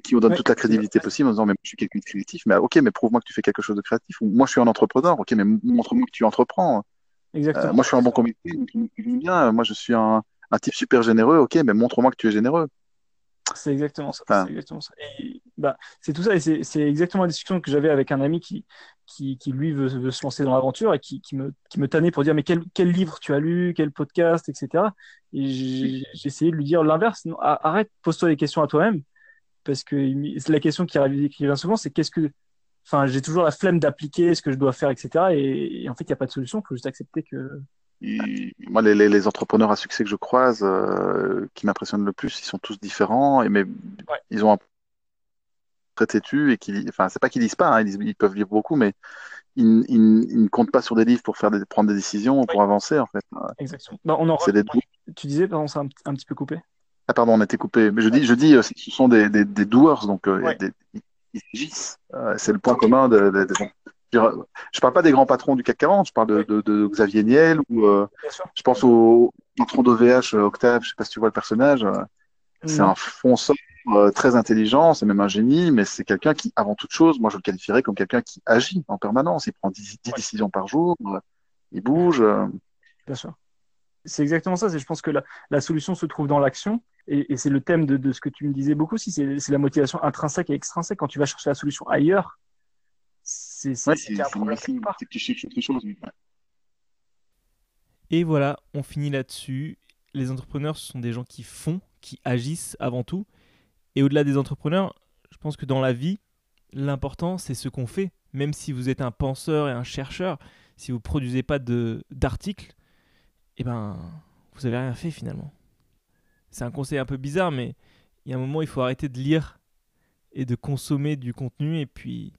qui on donne toute la crédibilité possible en disant mais je suis quelqu'un de créatif mais ok mais prouve-moi que tu fais quelque chose de créatif ou moi je suis un entrepreneur ok mais montre-moi que tu entreprends Exactement. moi je suis un bon comité moi je suis un, un type super généreux ok mais montre-moi que tu es généreux c'est exactement ça. C'est exactement ça. bah, c'est tout ça. Et c'est exactement la discussion que j'avais avec un ami qui, qui, qui lui, veut, veut, se lancer dans l'aventure et qui, qui, me, qui me tannait pour dire Mais quel, quel livre tu as lu Quel podcast Etc. Et j'ai essayé de lui dire l'inverse. Arrête, pose-toi des questions à toi-même. Parce que la question qui, qui vient souvent, c'est qu'est-ce que. Enfin, j'ai toujours la flemme d'appliquer ce que je dois faire, etc. Et, en fait, il n'y a pas de solution. Il faut juste accepter que moi, les, les, entrepreneurs à succès que je croise, euh, qui m'impressionnent le plus, ils sont tous différents, et, mais ils ont un très têtu et qui, enfin, c'est pas qu'ils lisent pas, hein, ils, peuvent lire beaucoup, mais ils, ils, ne comptent pas sur des livres pour faire des, prendre des décisions ou pour avancer, en fait. Exactement. Bah, on Tu disais, pardon, c'est un, un, petit peu coupé. Ah, pardon, on a été coupé. Mais je dis, je dis, euh, ce sont des, des, des doers, donc euh, ils agissent. c'est le point commun de, de, je parle pas des grands patrons du CAC 40, je parle de, Xavier Niel ou euh, je pense au patron d'OVH, euh, Octave, je sais pas si tu vois le personnage. Euh, c'est un fonceur très intelligent, c'est même un génie, mais c'est quelqu'un qui, avant toute chose, moi je le qualifierais comme quelqu'un qui agit en permanence. Il prend 10, décisions par jour, il bouge. Bien sûr. C'est exactement ça. Je pense que la, solution se trouve dans l'action. Et, c'est le thème de, de, ce que tu me disais beaucoup aussi, c'est la motivation intrinsèque et extrinsèque. Quand tu vas chercher la solution ailleurs, c'est un problème Et voilà, on finit là-dessus. Les entrepreneurs, ce sont des gens qui font, qui agissent avant tout. Et au-delà des entrepreneurs, je pense que dans la vie, l'important, c'est ce qu'on fait. Même si vous êtes un penseur et un chercheur, si vous ne produisez pas d'articles, eh ben, vous n'avez rien fait finalement. C'est un conseil un peu bizarre, mais il y a un moment, il faut arrêter de lire et de consommer du contenu et puis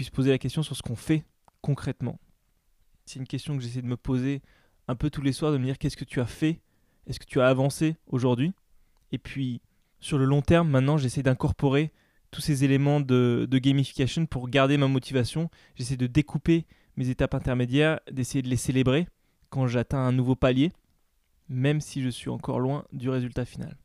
se poser la question sur ce qu'on fait concrètement. C'est une question que j'essaie de me poser un peu tous les soirs, de me dire qu'est-ce que tu as fait, est-ce que tu as avancé aujourd'hui, et puis sur le long terme, maintenant j'essaie d'incorporer tous ces éléments de, gamification pour garder ma motivation. J'essaie de découper mes étapes intermédiaires, d'essayer de les célébrer quand j'atteins un nouveau palier, même si je suis encore loin du résultat final.